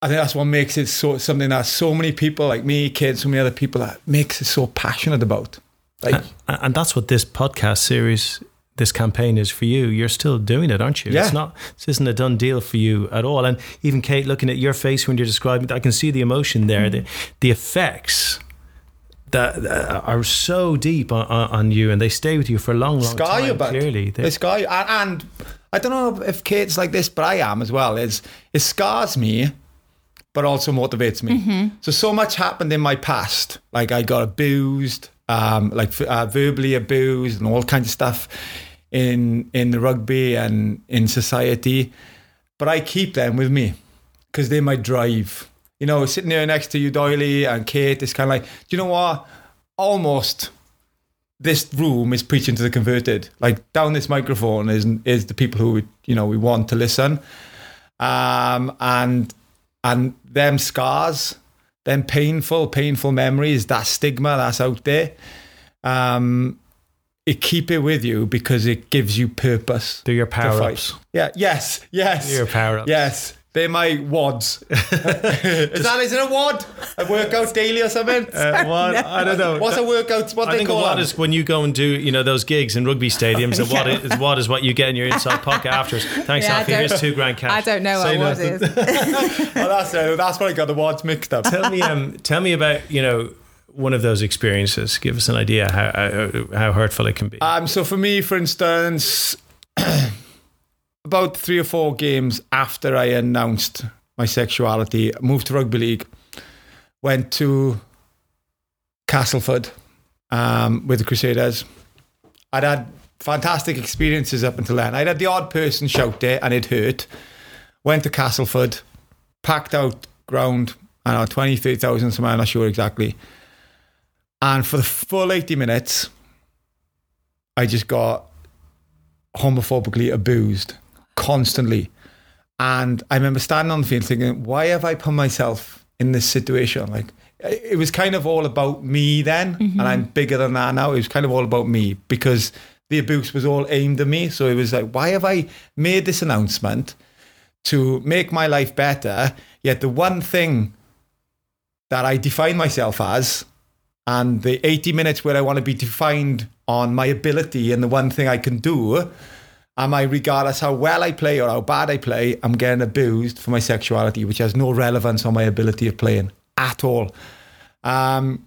I think that's what makes it so something that so many people like me, kids, so many other people that makes it so passionate about. Like And, and that's what this podcast series, this campaign is for you. You're still doing it, aren't you? Yeah. It's not. This isn't a done deal for you at all. And even Kate, looking at your face when you're describing, it, I can see the emotion there. Mm-hmm. The the effects that uh, are so deep on, on on you, and they stay with you for a long, long scar time. you, but clearly, they scar you. And, and I don't know if Kate's like this, but I am as well. Is it scars me, but also motivates me. So so much happened in my past. Like I got abused, um, like uh, verbally abused, and all kinds of stuff in in the rugby and in society. But I keep them with me because they're my drive. You know, sitting there next to you, Doily and Kate, it's kind of like, do you know what? Almost this room is preaching to the converted. Like down this microphone is is the people who we, you know we want to listen, um, and and them scars, them painful, painful memories, that stigma that's out there. Um, it keep it with you because it gives you purpose. They're your power ups. Yeah. Yes. Yes. They're your power ups. Yes. They're my wads. is that is it a wad? A workout daily or something? Uh, what? I don't know. What's a workout? What I they think a call what them? is when you go and do you know those gigs in rugby stadiums. And what is what is what you get in your inside pocket afterwards. Thanks, Yeah, I Alfie. don't- Here's two grand cash. I don't know Say what was nothing. is. Oh, that's it. That's why I got the wads mixed up. tell me, um, tell me about you know one of those experiences. Give us an idea how how, how hurtful it can be. Um, so for me, for instance, about three or four games after I announced my sexuality, moved to rugby league, went to Castleford um, with the Crusaders. I'd had fantastic experiences up until then. I'd had the odd person shout it and it hurt. Went to Castleford, packed out ground, I don't know, 20, 30,000, somewhere, I'm not sure exactly. And for the full 80 minutes, I just got homophobically abused constantly. And I remember standing on the field thinking, why have I put myself in this situation? Like, it was kind of all about me then, and mm-hmm. I'm bigger than that now. It was kind of all about me because the abuse was all aimed at me. So it was like, why have I made this announcement to make my life better? Yet the one thing that I define myself as, and the 80 minutes where I want to be defined on my ability and the one thing I can do, am I, regardless how well I play or how bad I play, I'm getting abused for my sexuality, which has no relevance on my ability of playing at all. Um,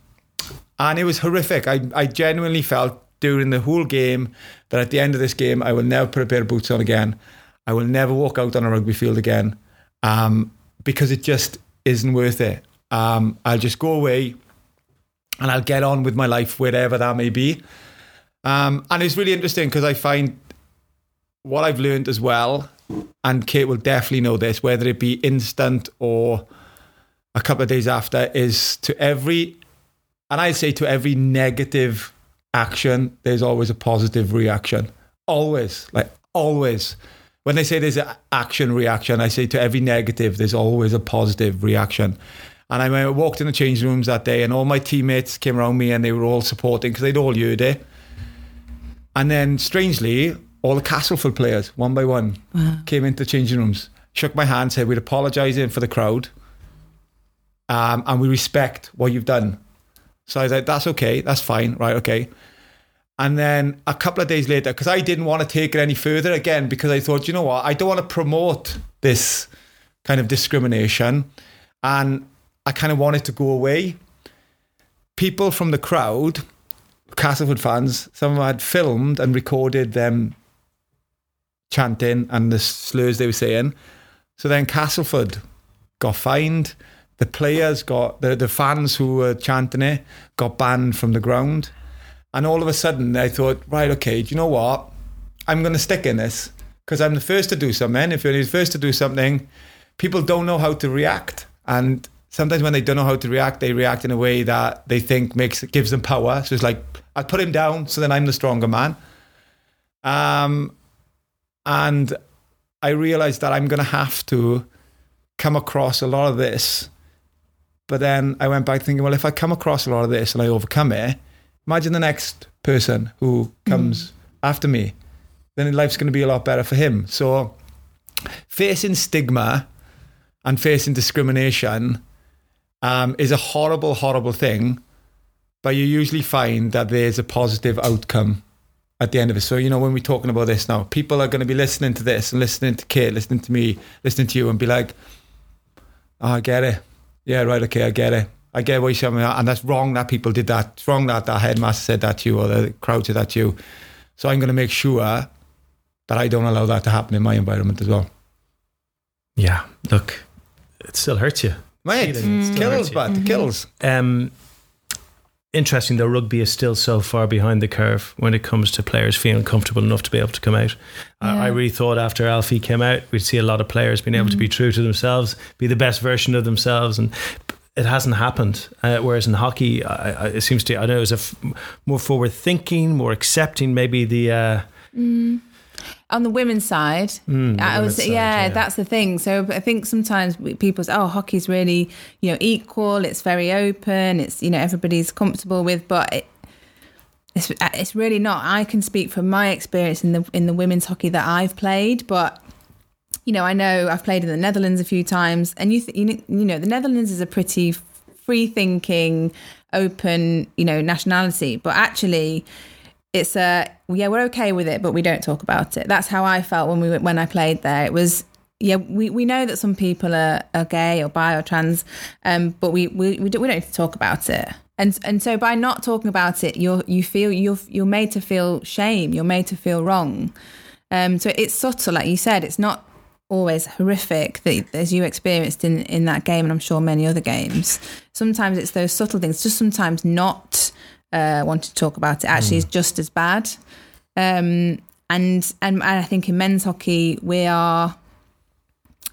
and it was horrific. I, I genuinely felt during the whole game that at the end of this game, I will never put a pair of boots on again. I will never walk out on a rugby field again um, because it just isn't worth it. Um, I'll just go away and I'll get on with my life wherever that may be. Um, and it's really interesting because I find what I've learned as well, and Kate will definitely know this, whether it be instant or a couple of days after, is to every, and I say to every negative action, there's always a positive reaction. Always, like always. When they say there's an action reaction, I say to every negative, there's always a positive reaction. And I, walked in the change rooms that day, and all my teammates came around me and they were all supporting because they'd all heard it. And then, strangely, all the Castleford players, one by one, came into the changing rooms, shook my hand, said, We're apologising for the crowd. Um, and we respect what you've done. So I was like, That's okay. That's fine. Right. Okay. And then a couple of days later, because I didn't want to take it any further again, because I thought, you know what, I don't want to promote this kind of discrimination. And I kind of wanted to go away. People from the crowd, Castleford fans, some of them had filmed and recorded them chanting and the slurs they were saying. So then Castleford got fined. The players got, the, the fans who were chanting it got banned from the ground. And all of a sudden, I thought, right, okay, do you know what? I'm going to stick in this because I'm the first to do something. If you're the first to do something, people don't know how to react. And sometimes when they don't know how to react, they react in a way that they think makes gives them power. So it's like, I'll put him down so then I'm the stronger man. Um, and I realized that I'm going to have to come across a lot of this. But then I went back thinking, well, if I come across a lot of this and I overcome it, imagine the next person who comes after me. Then life's going to be a lot better for him. So facing stigma and facing discrimination um, is a horrible, horrible thing. But you usually find that there's a positive outcome at the end of it. So, you know, when we're talking about this now, people are going to be listening to this and listening to Kate, listening to me, listening to you, and be like, oh, I get it. Yeah, right, okay, I get it. I get what you're saying. And that's wrong that people did that. It's wrong that that headmaster said that to you or the crowd said that to you. So I'm going to make sure that I don't allow that to happen in my environment as well. Yeah, look, it still hurts you. Mate, Feeling still kills, but it kills. Um, interesting though, rugby is still so far behind the curve when it comes to players feeling comfortable enough to be able to come out. I, Yeah. I really thought after Alfie came out, we'd see a lot of players being able to be true to themselves, be the best version of themselves, and it hasn't happened. Uh, whereas in hockey, I, I, it seems to I know it was a f- more forward thinking, more accepting, maybe the. Uh, on the women's side, Mm, the I was yeah, yeah. that's the thing. So I think sometimes people say, "Oh, hockey's really you know equal. It's very open. It's you know everybody's comfortable with." But it, it's it's really not. I can speak from my experience in the in the women's hockey that I've played, but you know, I know I've played in the Netherlands a few times, and you th- you know, you know the Netherlands is a pretty free thinking, open you know nationality, but actually it's a yeah we're okay with it but we don't talk about it. That's how i felt when we when i played there. It was yeah we, we know that some people are, are gay or bi or trans um but we we, we, don't, we don't talk about it. And and so by not talking about it you're you feel you're you're made to feel shame. You're made to feel wrong. Um so it's subtle like you said. It's not always horrific that as you experienced in in that game and i'm sure many other games. Sometimes it's those subtle things. Just sometimes not uh, wanting to talk about it actually is just as bad Um, and and I think in men's hockey we are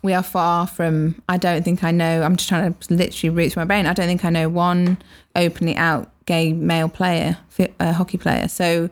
we are far from. I don't think I know. I'm just trying to literally root through my brain. I don't think I know one openly out gay male player, uh, hockey player. So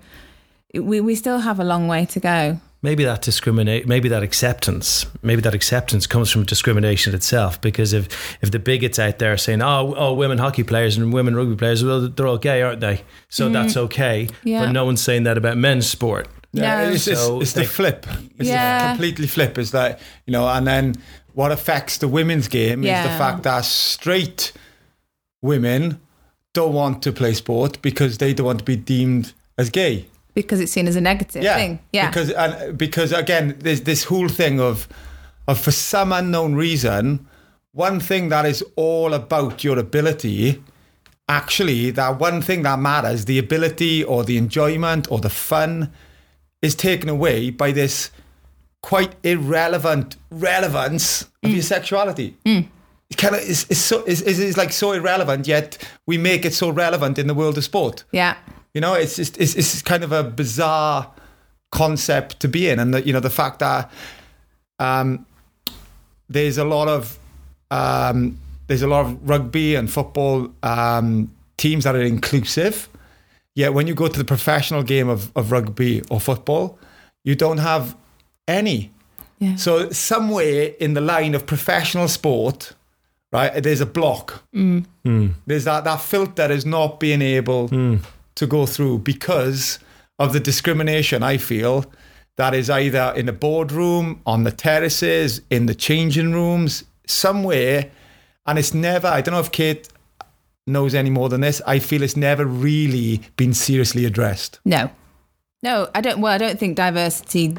we we still have a long way to go. Maybe that discriminate, maybe that acceptance, maybe that acceptance comes from discrimination itself. Because if if the bigots out there are saying, "Oh, oh, women hockey players and women rugby players, well, they're all gay, aren't they?" So mm. that's okay. Yeah. But no one's saying that about men's sport. Yeah, no. it's, it's, so it's the flip. It's yeah. completely flip. Is that you know, and then what affects the women's game yeah. is the fact that straight women don't want to play sport because they don't want to be deemed as gay because it's seen as a negative yeah, thing. Yeah, because and because again, there's this whole thing of of for some unknown reason, one thing that is all about your ability. Actually, that one thing that matters, the ability or the enjoyment or the fun, is taken away by this quite irrelevant relevance of mm. your sexuality. Mm. It kind of is, is so is, is like so irrelevant, yet we make it so relevant in the world of sport. Yeah. You know, it's just it's, it's kind of a bizarre concept to be in, and that you know the fact that um, there's a lot of um, there's a lot of rugby and football um, teams that are inclusive. Yet when you go to the professional game of, of rugby or football, you don't have any. Yeah. So somewhere in the line of professional sport, right, there's a block. Mm. Mm. There's that that filter is not being able mm to go through because of the discrimination I feel that is either in the boardroom, on the terraces, in the changing rooms, somewhere. And it's never, I don't know if Kate knows any more than this. I feel it's never really been seriously addressed. No. No, I don't. Well, I don't think diversity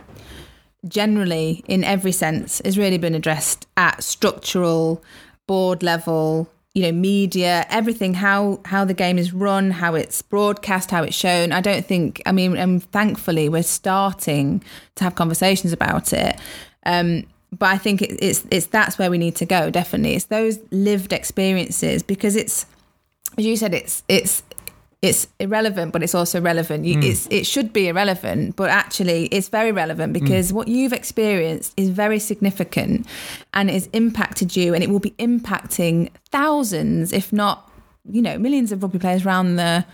generally, in every sense, has really been addressed at structural, board level, you know media everything how how the game is run how it's broadcast how it's shown. I don't think i mean and thankfully we're starting to have conversations about it. Um, but i think it, it's it's that's where we need to go definitely. It's those lived experiences because it's as you said it's it's it's irrelevant, but it's also relevant. You, mm. it's, it should be irrelevant, but actually it's very relevant hmm. because mm. what you've experienced is very significant and it's impacted you and it will be impacting thousands, if not, you know, millions of rugby players around the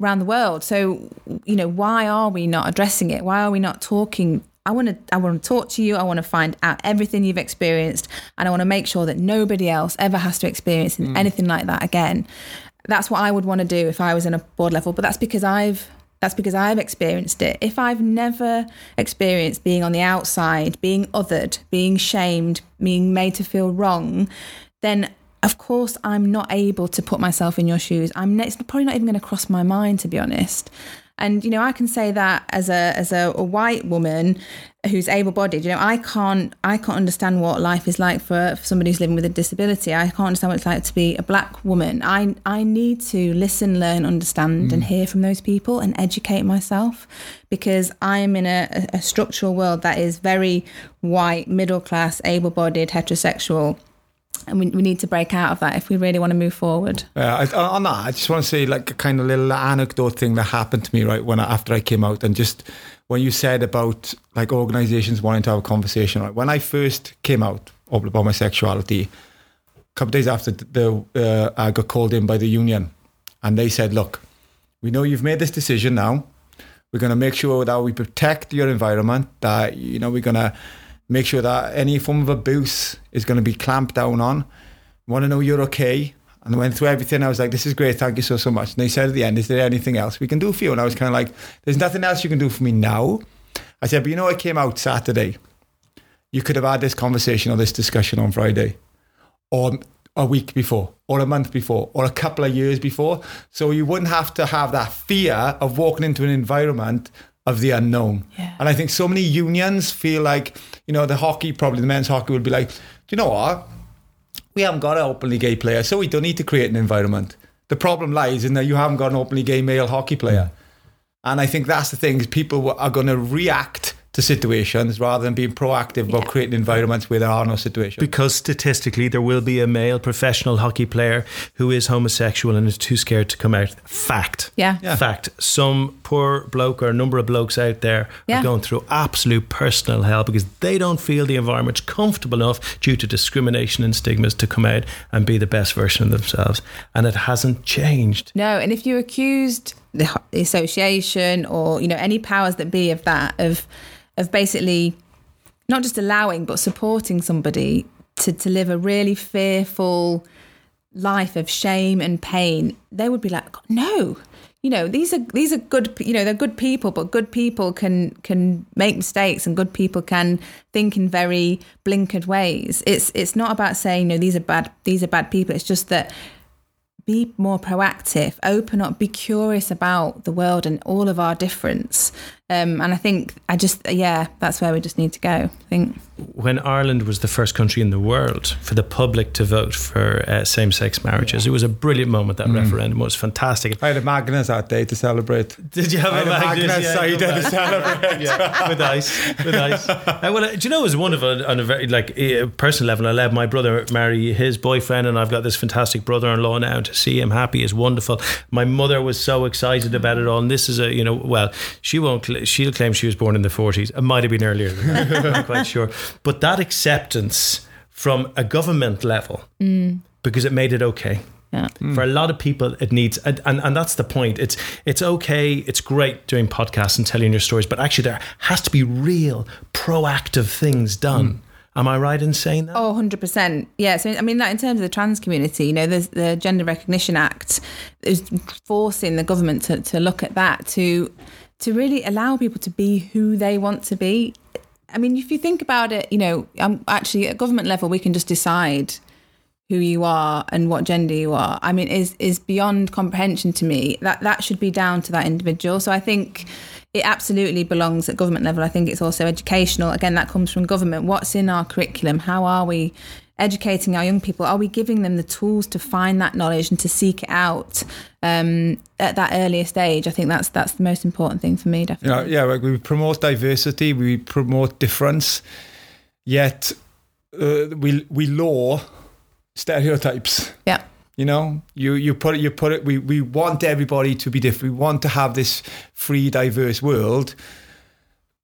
around the world. So, you know, why are we not addressing it? Why are we not talking I want to I want to talk to you. I want to find out everything you've experienced and I want to make sure that nobody else ever has to experience mm. anything like that again that's what I would want to do if I was in a board level. But that's because I've that's because I've experienced it. If I've never experienced being on the outside, being othered, being shamed, being made to feel wrong, then of course I'm not able to put myself in your shoes. I'm it's probably not even going to cross my mind to be honest. And you know, I can say that as a as a, a white woman who's able-bodied. You know, I can't I can't understand what life is like for, for somebody who's living with a disability. I can't understand what it's like to be a black woman. I I need to listen, learn, understand, mm. and hear from those people and educate myself because I'm in a, a structural world that is very white, middle class, able-bodied, heterosexual and we, we need to break out of that if we really want to move forward. Yeah, I, on that, I just want to say like a kind of little anecdote thing that happened to me right when I, after I came out, and just when you said about like organisations wanting to have a conversation. Right, when I first came out about my sexuality, a couple days after the uh, I got called in by the union, and they said, "Look, we know you've made this decision now. We're going to make sure that we protect your environment. That you know we're going to." Make sure that any form of abuse is going to be clamped down on. Want to know you're okay. And I went through everything. I was like, this is great. Thank you so, so much. And they said at the end, is there anything else we can do for you? And I was kind of like, there's nothing else you can do for me now. I said, but you know, I came out Saturday. You could have had this conversation or this discussion on Friday or a week before or a month before or a couple of years before. So you wouldn't have to have that fear of walking into an environment of the unknown. Yeah. And I think so many unions feel like, you know, the hockey, probably the men's hockey would be like, do you know what? We haven't got an openly gay player, so we don't need to create an environment. The problem lies in that you haven't got an openly gay male hockey player. Mm. And I think that's the thing, is people are going to react to situations rather than being proactive about creating environments where there are no situations. Because statistically, there will be a male professional hockey player who is homosexual and is too scared to come out. Fact. Yeah. Yeah. Fact. Some poor bloke or a number of blokes out there Yeah. are going through absolute personal hell because they don't feel the environment's comfortable enough due to discrimination and stigmas to come out and be the best version of themselves. And it hasn't changed. No, and if you accused the, the association or you know any powers that be of that of of basically not just allowing but supporting somebody to to live a really fearful life of shame and pain, they would be like, no. You know, these are these are good. You know, they're good people, but good people can can make mistakes, and good people can think in very blinkered ways. It's it's not about saying no, these are bad. These are bad people. It's just that be more proactive, open up, be curious about the world and all of our difference. Um, and I think I just, yeah, that's where we just need to go. I think. when Ireland was the first country in the world for the public to vote for uh, same sex marriages, it was a brilliant moment. That referendum It was fantastic. I had a Magners that day to celebrate. Did you have I a had a Magners? Magners Yeah, cider good to celebrate. yeah, with ice, with ice. Uh, well, uh, do you know, it was one of a, on a very like uh, personal level. I let my brother marry his boyfriend, and I've got this fantastic brother-in-law now. To see him happy is wonderful. My mother was so excited about it all. And this is a, you know, well, she won't. Cl- She'll claim she was born in the forties. It might have been earlier. Than that. I'm not quite sure. But that acceptance from a government level, mm. because it made it okay Yeah. Mm. for a lot of people it needs and, and and that's the point it's it's okay it's great doing podcasts and telling your stories but actually there has to be real proactive things done mm. am i right in saying that Oh, 100%. Yeah. So, I mean, that in terms of the trans community, you know, there's the Gender Recognition Act is forcing the government to, to look at that to to really allow people to be who they want to be. I mean, if you think about it, you know, um, actually at government level, we can just decide who you are and what gender you are. I mean, is is beyond comprehension to me. That that should be down to that individual. So I think it absolutely belongs at government level. I think it's also educational. Again, that comes from government. What's in our curriculum? How are we educating our young people? Are we giving them the tools to find that knowledge and to seek it out um, at that earliest age? I think that's that's the most important thing for me. Definitely. yeah, like we promote diversity, we promote difference, yet uh, we we law stereotypes. Yeah. You know, you you put it, you put it. We we want everybody to be different. We want to have this free, diverse world,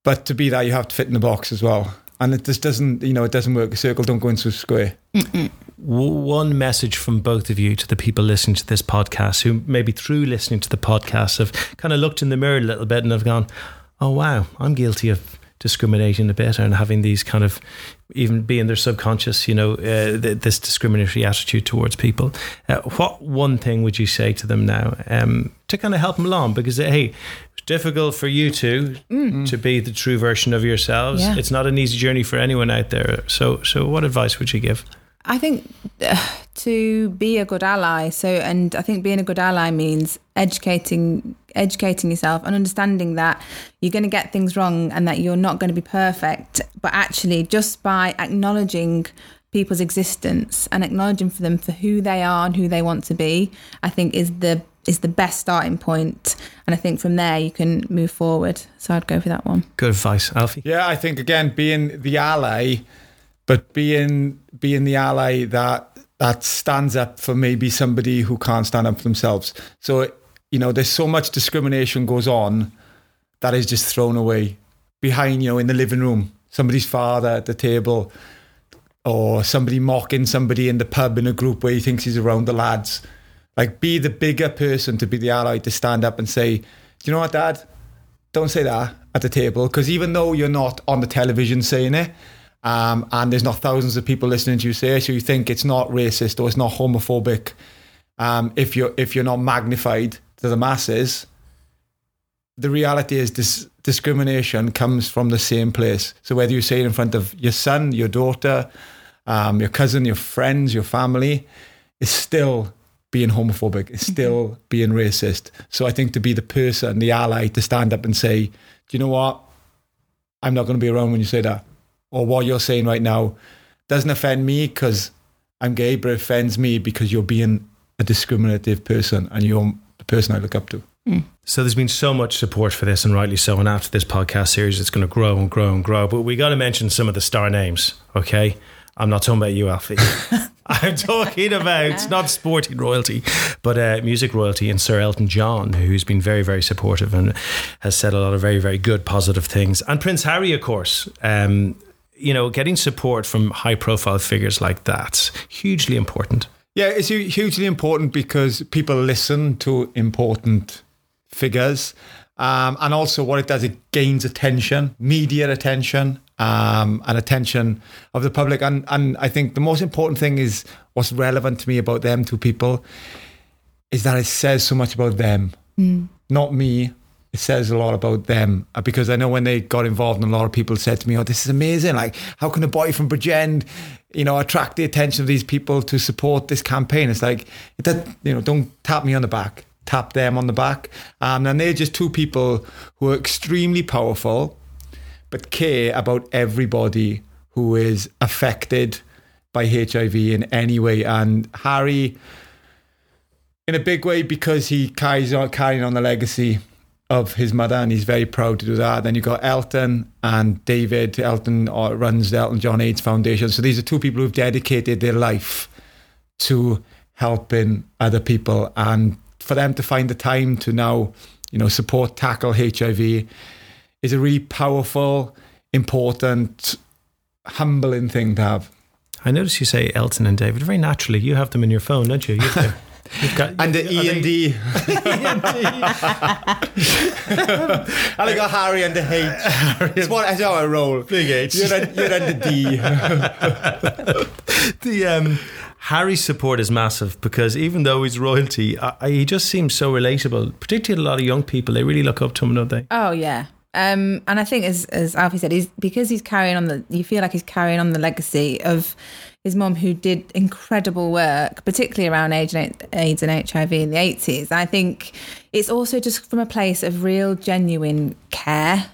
but to be that, you have to fit in the box as well. And it just doesn't, you know, it doesn't work. A circle don't go into a square. W- one message from both of you to the people listening to this podcast who maybe through listening to the podcast have kind of looked in the mirror a little bit and have gone oh wow i'm guilty of discriminating a bit and having these kind of even being their subconscious you know uh, th- this discriminatory attitude towards people uh, what one thing would you say to them now um, to kind of help them along because uh, hey it's difficult for you two to be the true version of yourselves Yeah. it's not an easy journey for anyone out there so so what advice would you give I think uh, to be a good ally. So, and I think being a good ally means educating, educating yourself and understanding that you're going to get things wrong and that you're not going to be perfect. But actually, just by acknowledging people's existence and acknowledging for them for who they are and who they want to be, I think is the is the best starting point. And I think from there you can move forward. So I'd go for that one. good advice alfie Yeah, I think again being the ally, but being being the ally that that stands up for maybe somebody who can't stand up for themselves. So you know, there's so much discrimination goes on that is just thrown away behind you know in the living room, somebody's father at the table, or somebody mocking somebody in the pub in a group where he thinks he's around the lads. Like, be the bigger person to be the ally to stand up and say, "Do you know what, Dad? don't say that at the table because even though you're not on the television saying it um, and there's not thousands of people listening to you say it so you think it's not racist or it's not homophobic um, if you're if you're not magnified to the masses the reality is this discrimination comes from the same place so whether you say it in front of your son your daughter um, your cousin your friends your family it's still being homophobic, it's mm-hmm. still being racist. So I think to be the person, the ally, to stand up and say, do you know what? I'm not going to be around when you say that. Or what you're saying right now doesn't offend me because I'm gay, but it offends me because you're being a discriminative person and you're the person I look up to. Mm. So there's been so much support for this, and rightly so. And after this podcast series, it's going to grow and grow and grow. But we got to mention some of the star names, okay? I'm not talking about you, Alfie. I'm talking about not sporting royalty, but uh, music royalty and Sir Elton John, who's been very, very supportive and has said a lot of very, very good, positive things. And Prince Harry, of course. Um, you know, getting support from high profile figures like that, hugely important. Yeah, it's hugely important because people listen to important figures. Um, and also, what it does, it gains attention, media attention, um, and attention of the public. And, and I think the most important thing is what's relevant to me about them two people is that it says so much about them, not me. It says a lot about them Uh, because I know when they got involved, and a lot of people said to me, "Oh, this is amazing! Like, how can a boy from Bridgend, you know, attract the attention of these people to support this campaign?" It's like that, you know, don't tap me on the back, tap them on the back. Um, and they're just two people who are extremely powerful, but care about everybody who is affected by HIV in any way. And Harry, in a big way, because he carries on carrying on the legacy of his mother, and he's very proud to do that. Then you've got Elton and David. Elton uh, runs the Elton John AIDS Foundation. So these are two people who've dedicated their life to helping other people, and for them to find the time to now, you know, support tackle HIV is a really powerful, important, humbling thing to have. I notice you say Elton and David very naturally. You have them in your phone, don't you? Got- you've got And the E and D. And I got Harry and the H. It's what that's how I roll. Big H. You're on, you're on the D. the um, Harry's support is massive because even though he's royalty, I, I, he just seems so relatable. Particularly a lot of young people, they really look up to him, don't they? Oh yeah. Um, and I think as as Alfie said, he's because he's carrying on the you feel like he's carrying on the legacy of his mom, who did incredible work, particularly around AIDS and HIV in the eighties. I think it's also just from a place of real genuine care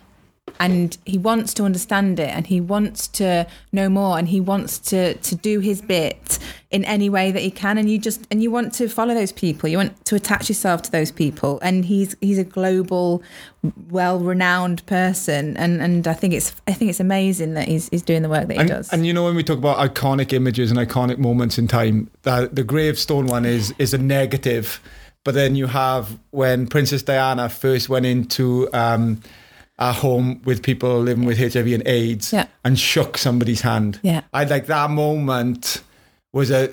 and he wants to understand it and he wants to know more and he wants to to do his bit in any way that he can. And you just and you want to follow those people. You want to attach yourself to those people. And he's he's a global well renowned person. And and I think it's I think it's amazing that he's he's doing the work that he And, does. and you know when we talk about iconic images and iconic moments in time, that the gravestone one is is a negative, but then you have when Princess Diana first went into um, a home with people living with HIV and AIDS Yeah. and shook somebody's hand. Yeah. I like that moment was a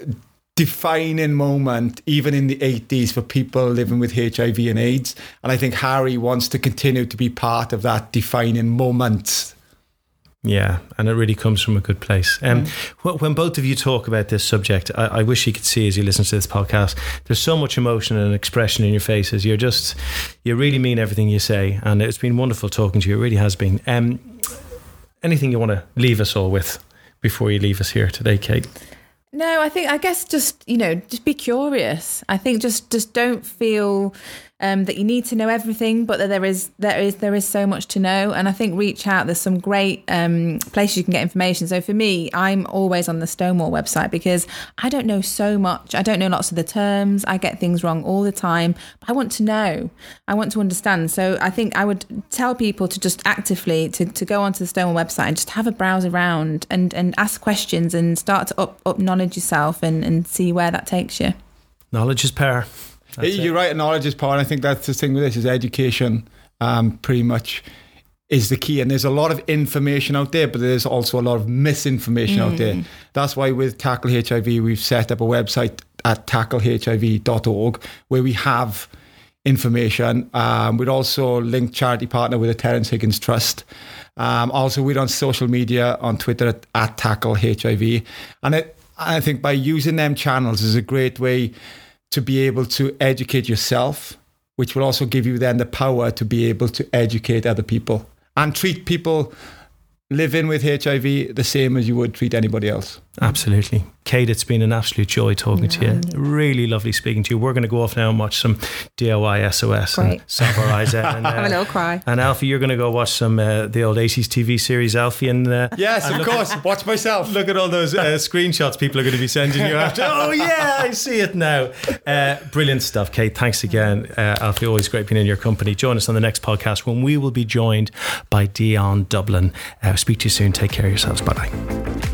defining moment even in the 80s for people living with HIV and AIDS and I think Harry wants to continue to be part of that defining moment Yeah, and it really comes from a good place. Um, wh- When both of you talk about this subject, I, I wish you could see as you listen to this podcast. There's so much emotion and expression in your faces. You're just, you really mean everything you say, and it's been wonderful talking to you. It really has been. Um, anything you want to leave us all with before you leave us here today, Kate? No, I think I guess just you know just be curious. I think just just don't feel um, that you need to know everything, but that there is there is there is so much to know. And I think reach out. There's some great um, places you can get information. So for me, I'm always on the Stonewall website because I don't know so much. I don't know lots of the terms. I get things wrong all the time. But I want to know. I want to understand. So I think I would tell people to just actively to, to go onto the Stonewall website and just have a browse around and and ask questions and start to up up knowledge yourself and and see where that takes you. Knowledge is power. That's You're right, knowledge is power. And I think that's the thing with this is education. Um, pretty much is the key. And there's a lot of information out there, but there's also a lot of misinformation out there. That's why with Tackle HIV, we've set up a website at tacklehiv.org where we have information. Um, we're also linked charity partner with the Terence Higgins Trust. Um, also, we're on social media on Twitter at, at Tackle HIV. And it, I think by using them channels is a great way to be able to educate yourself, which will also give you then the power to be able to educate other people and treat people living with HIV the same as you would treat anybody else. Absolutely. Kate, it's been an absolute joy talking to you. Really lovely speaking to you. We're going to go off now and watch some DIY SOS Great. and Salve Our Eyes Out. And, uh, Have a little cry. And Alfie, you're going to go watch some uh, the old 80s TV series, Alfie. And uh, Yes, and of look- course. Watch myself. Look at all those uh, screenshots people are going to be sending you after. Oh, yeah, I see it now. Uh, brilliant stuff, Kate. Thanks again. Uh, Alfie, always great being in your company. Join us on the next podcast when we will be joined by Dion Dublin. Uh, speak to you soon. Take care of yourselves. Bye bye.